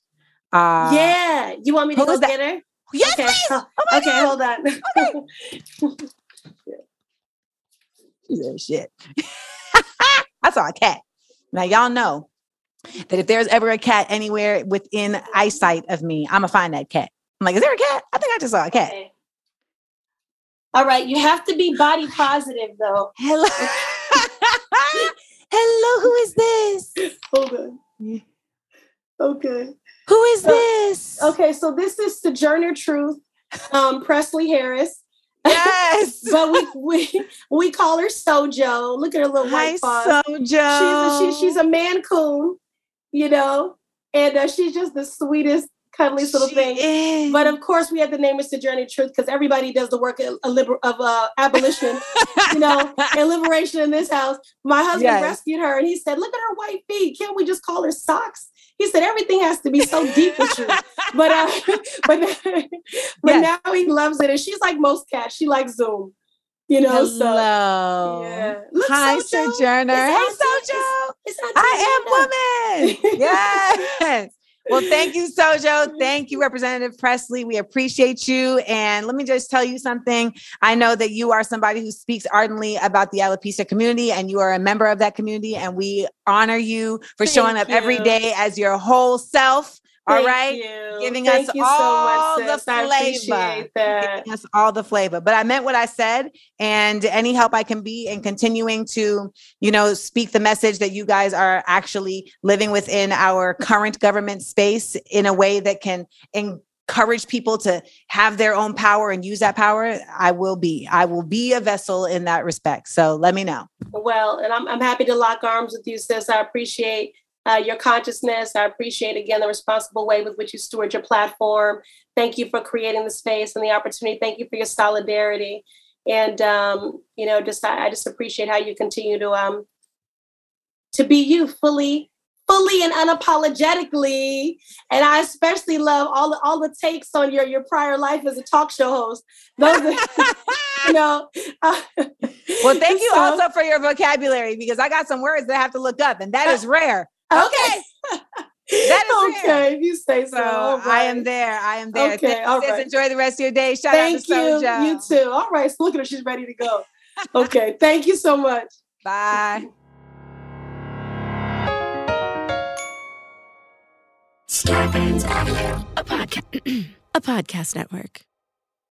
Uh, yeah, you want me to go get her? Yes, okay. please. Oh, oh okay, God. hold on. Okay. [laughs] shit. [laughs] I saw a cat. Now y'all know that if there's ever a cat anywhere within eyesight of me, I'm gonna find that cat. I'm like, is there a cat? I think I just saw a cat. Okay. All right, you have to be body positive though. Hello. [laughs] [laughs] Hello, who is this? Hold on. Okay. Who is so, this? Okay, so this is Sojourner Truth, um, Pressley Harris. Yes, [laughs] but we we we call her Sojo. Look at her little Hi, white paws. Sojo. She's a, she, she's a Maine Coon, you know, and uh, she's just the sweetest, cuddliest little she thing. Is. But of course, we have the name of Sojourner Truth because everybody does the work of, of uh, abolition, [laughs] you know, and liberation in this house. My husband yes. rescued her, and he said, "Look at her white feet. Can't we just call her socks?" He said everything has to be so deep with you. But uh, [laughs] but [laughs] but yes. now he loves it, and she's like most cats. She likes Zoom. You know, Hello. so yeah. Look, Hi, Sojourner. Hey, Sojo. I am woman. yes. Well, thank you, Sojo. Thank you, Representative Pressley. We appreciate you. And let me just tell you something. I know that you are somebody who speaks ardently about the alopecia community, and you are a member of that community. And we honor you for thank showing up you. every day as your whole self. All right, you. giving Thank us all so much, the flavor. Giving us all the flavor. But I meant what I said, and any help I can be in continuing to, you know, speak the message that you guys are actually living within our current government space in a way that can encourage people to have their own power and use that power. I will be. I will be a vessel in that respect. So let me know. Well, and I'm I'm happy to lock arms with you, sis. I appreciate uh, your consciousness. I appreciate again the responsible way with which you steward your platform. Thank you for creating the space and the opportunity. Thank you for your solidarity. And um, you know, just I, I, just appreciate how you continue to um to be you fully, fully and unapologetically. And I especially love all the all the takes on your your prior life as a talk show host. Those are, [laughs] you know. Uh, well, thank you so, also for your vocabulary because I got some words that I have to look up, and that is rare. Okay. [laughs] That is okay. If you say so. So All I am there. I am there. Okay, Thank you, all sis. right. Enjoy the rest of your day. Shout Thank out to you. Soja. You too. All right. So look at her. She's ready to go. [laughs] Okay. Thank you so much. Bye. Scavengers, a podcast. [clears throat] a podcast network.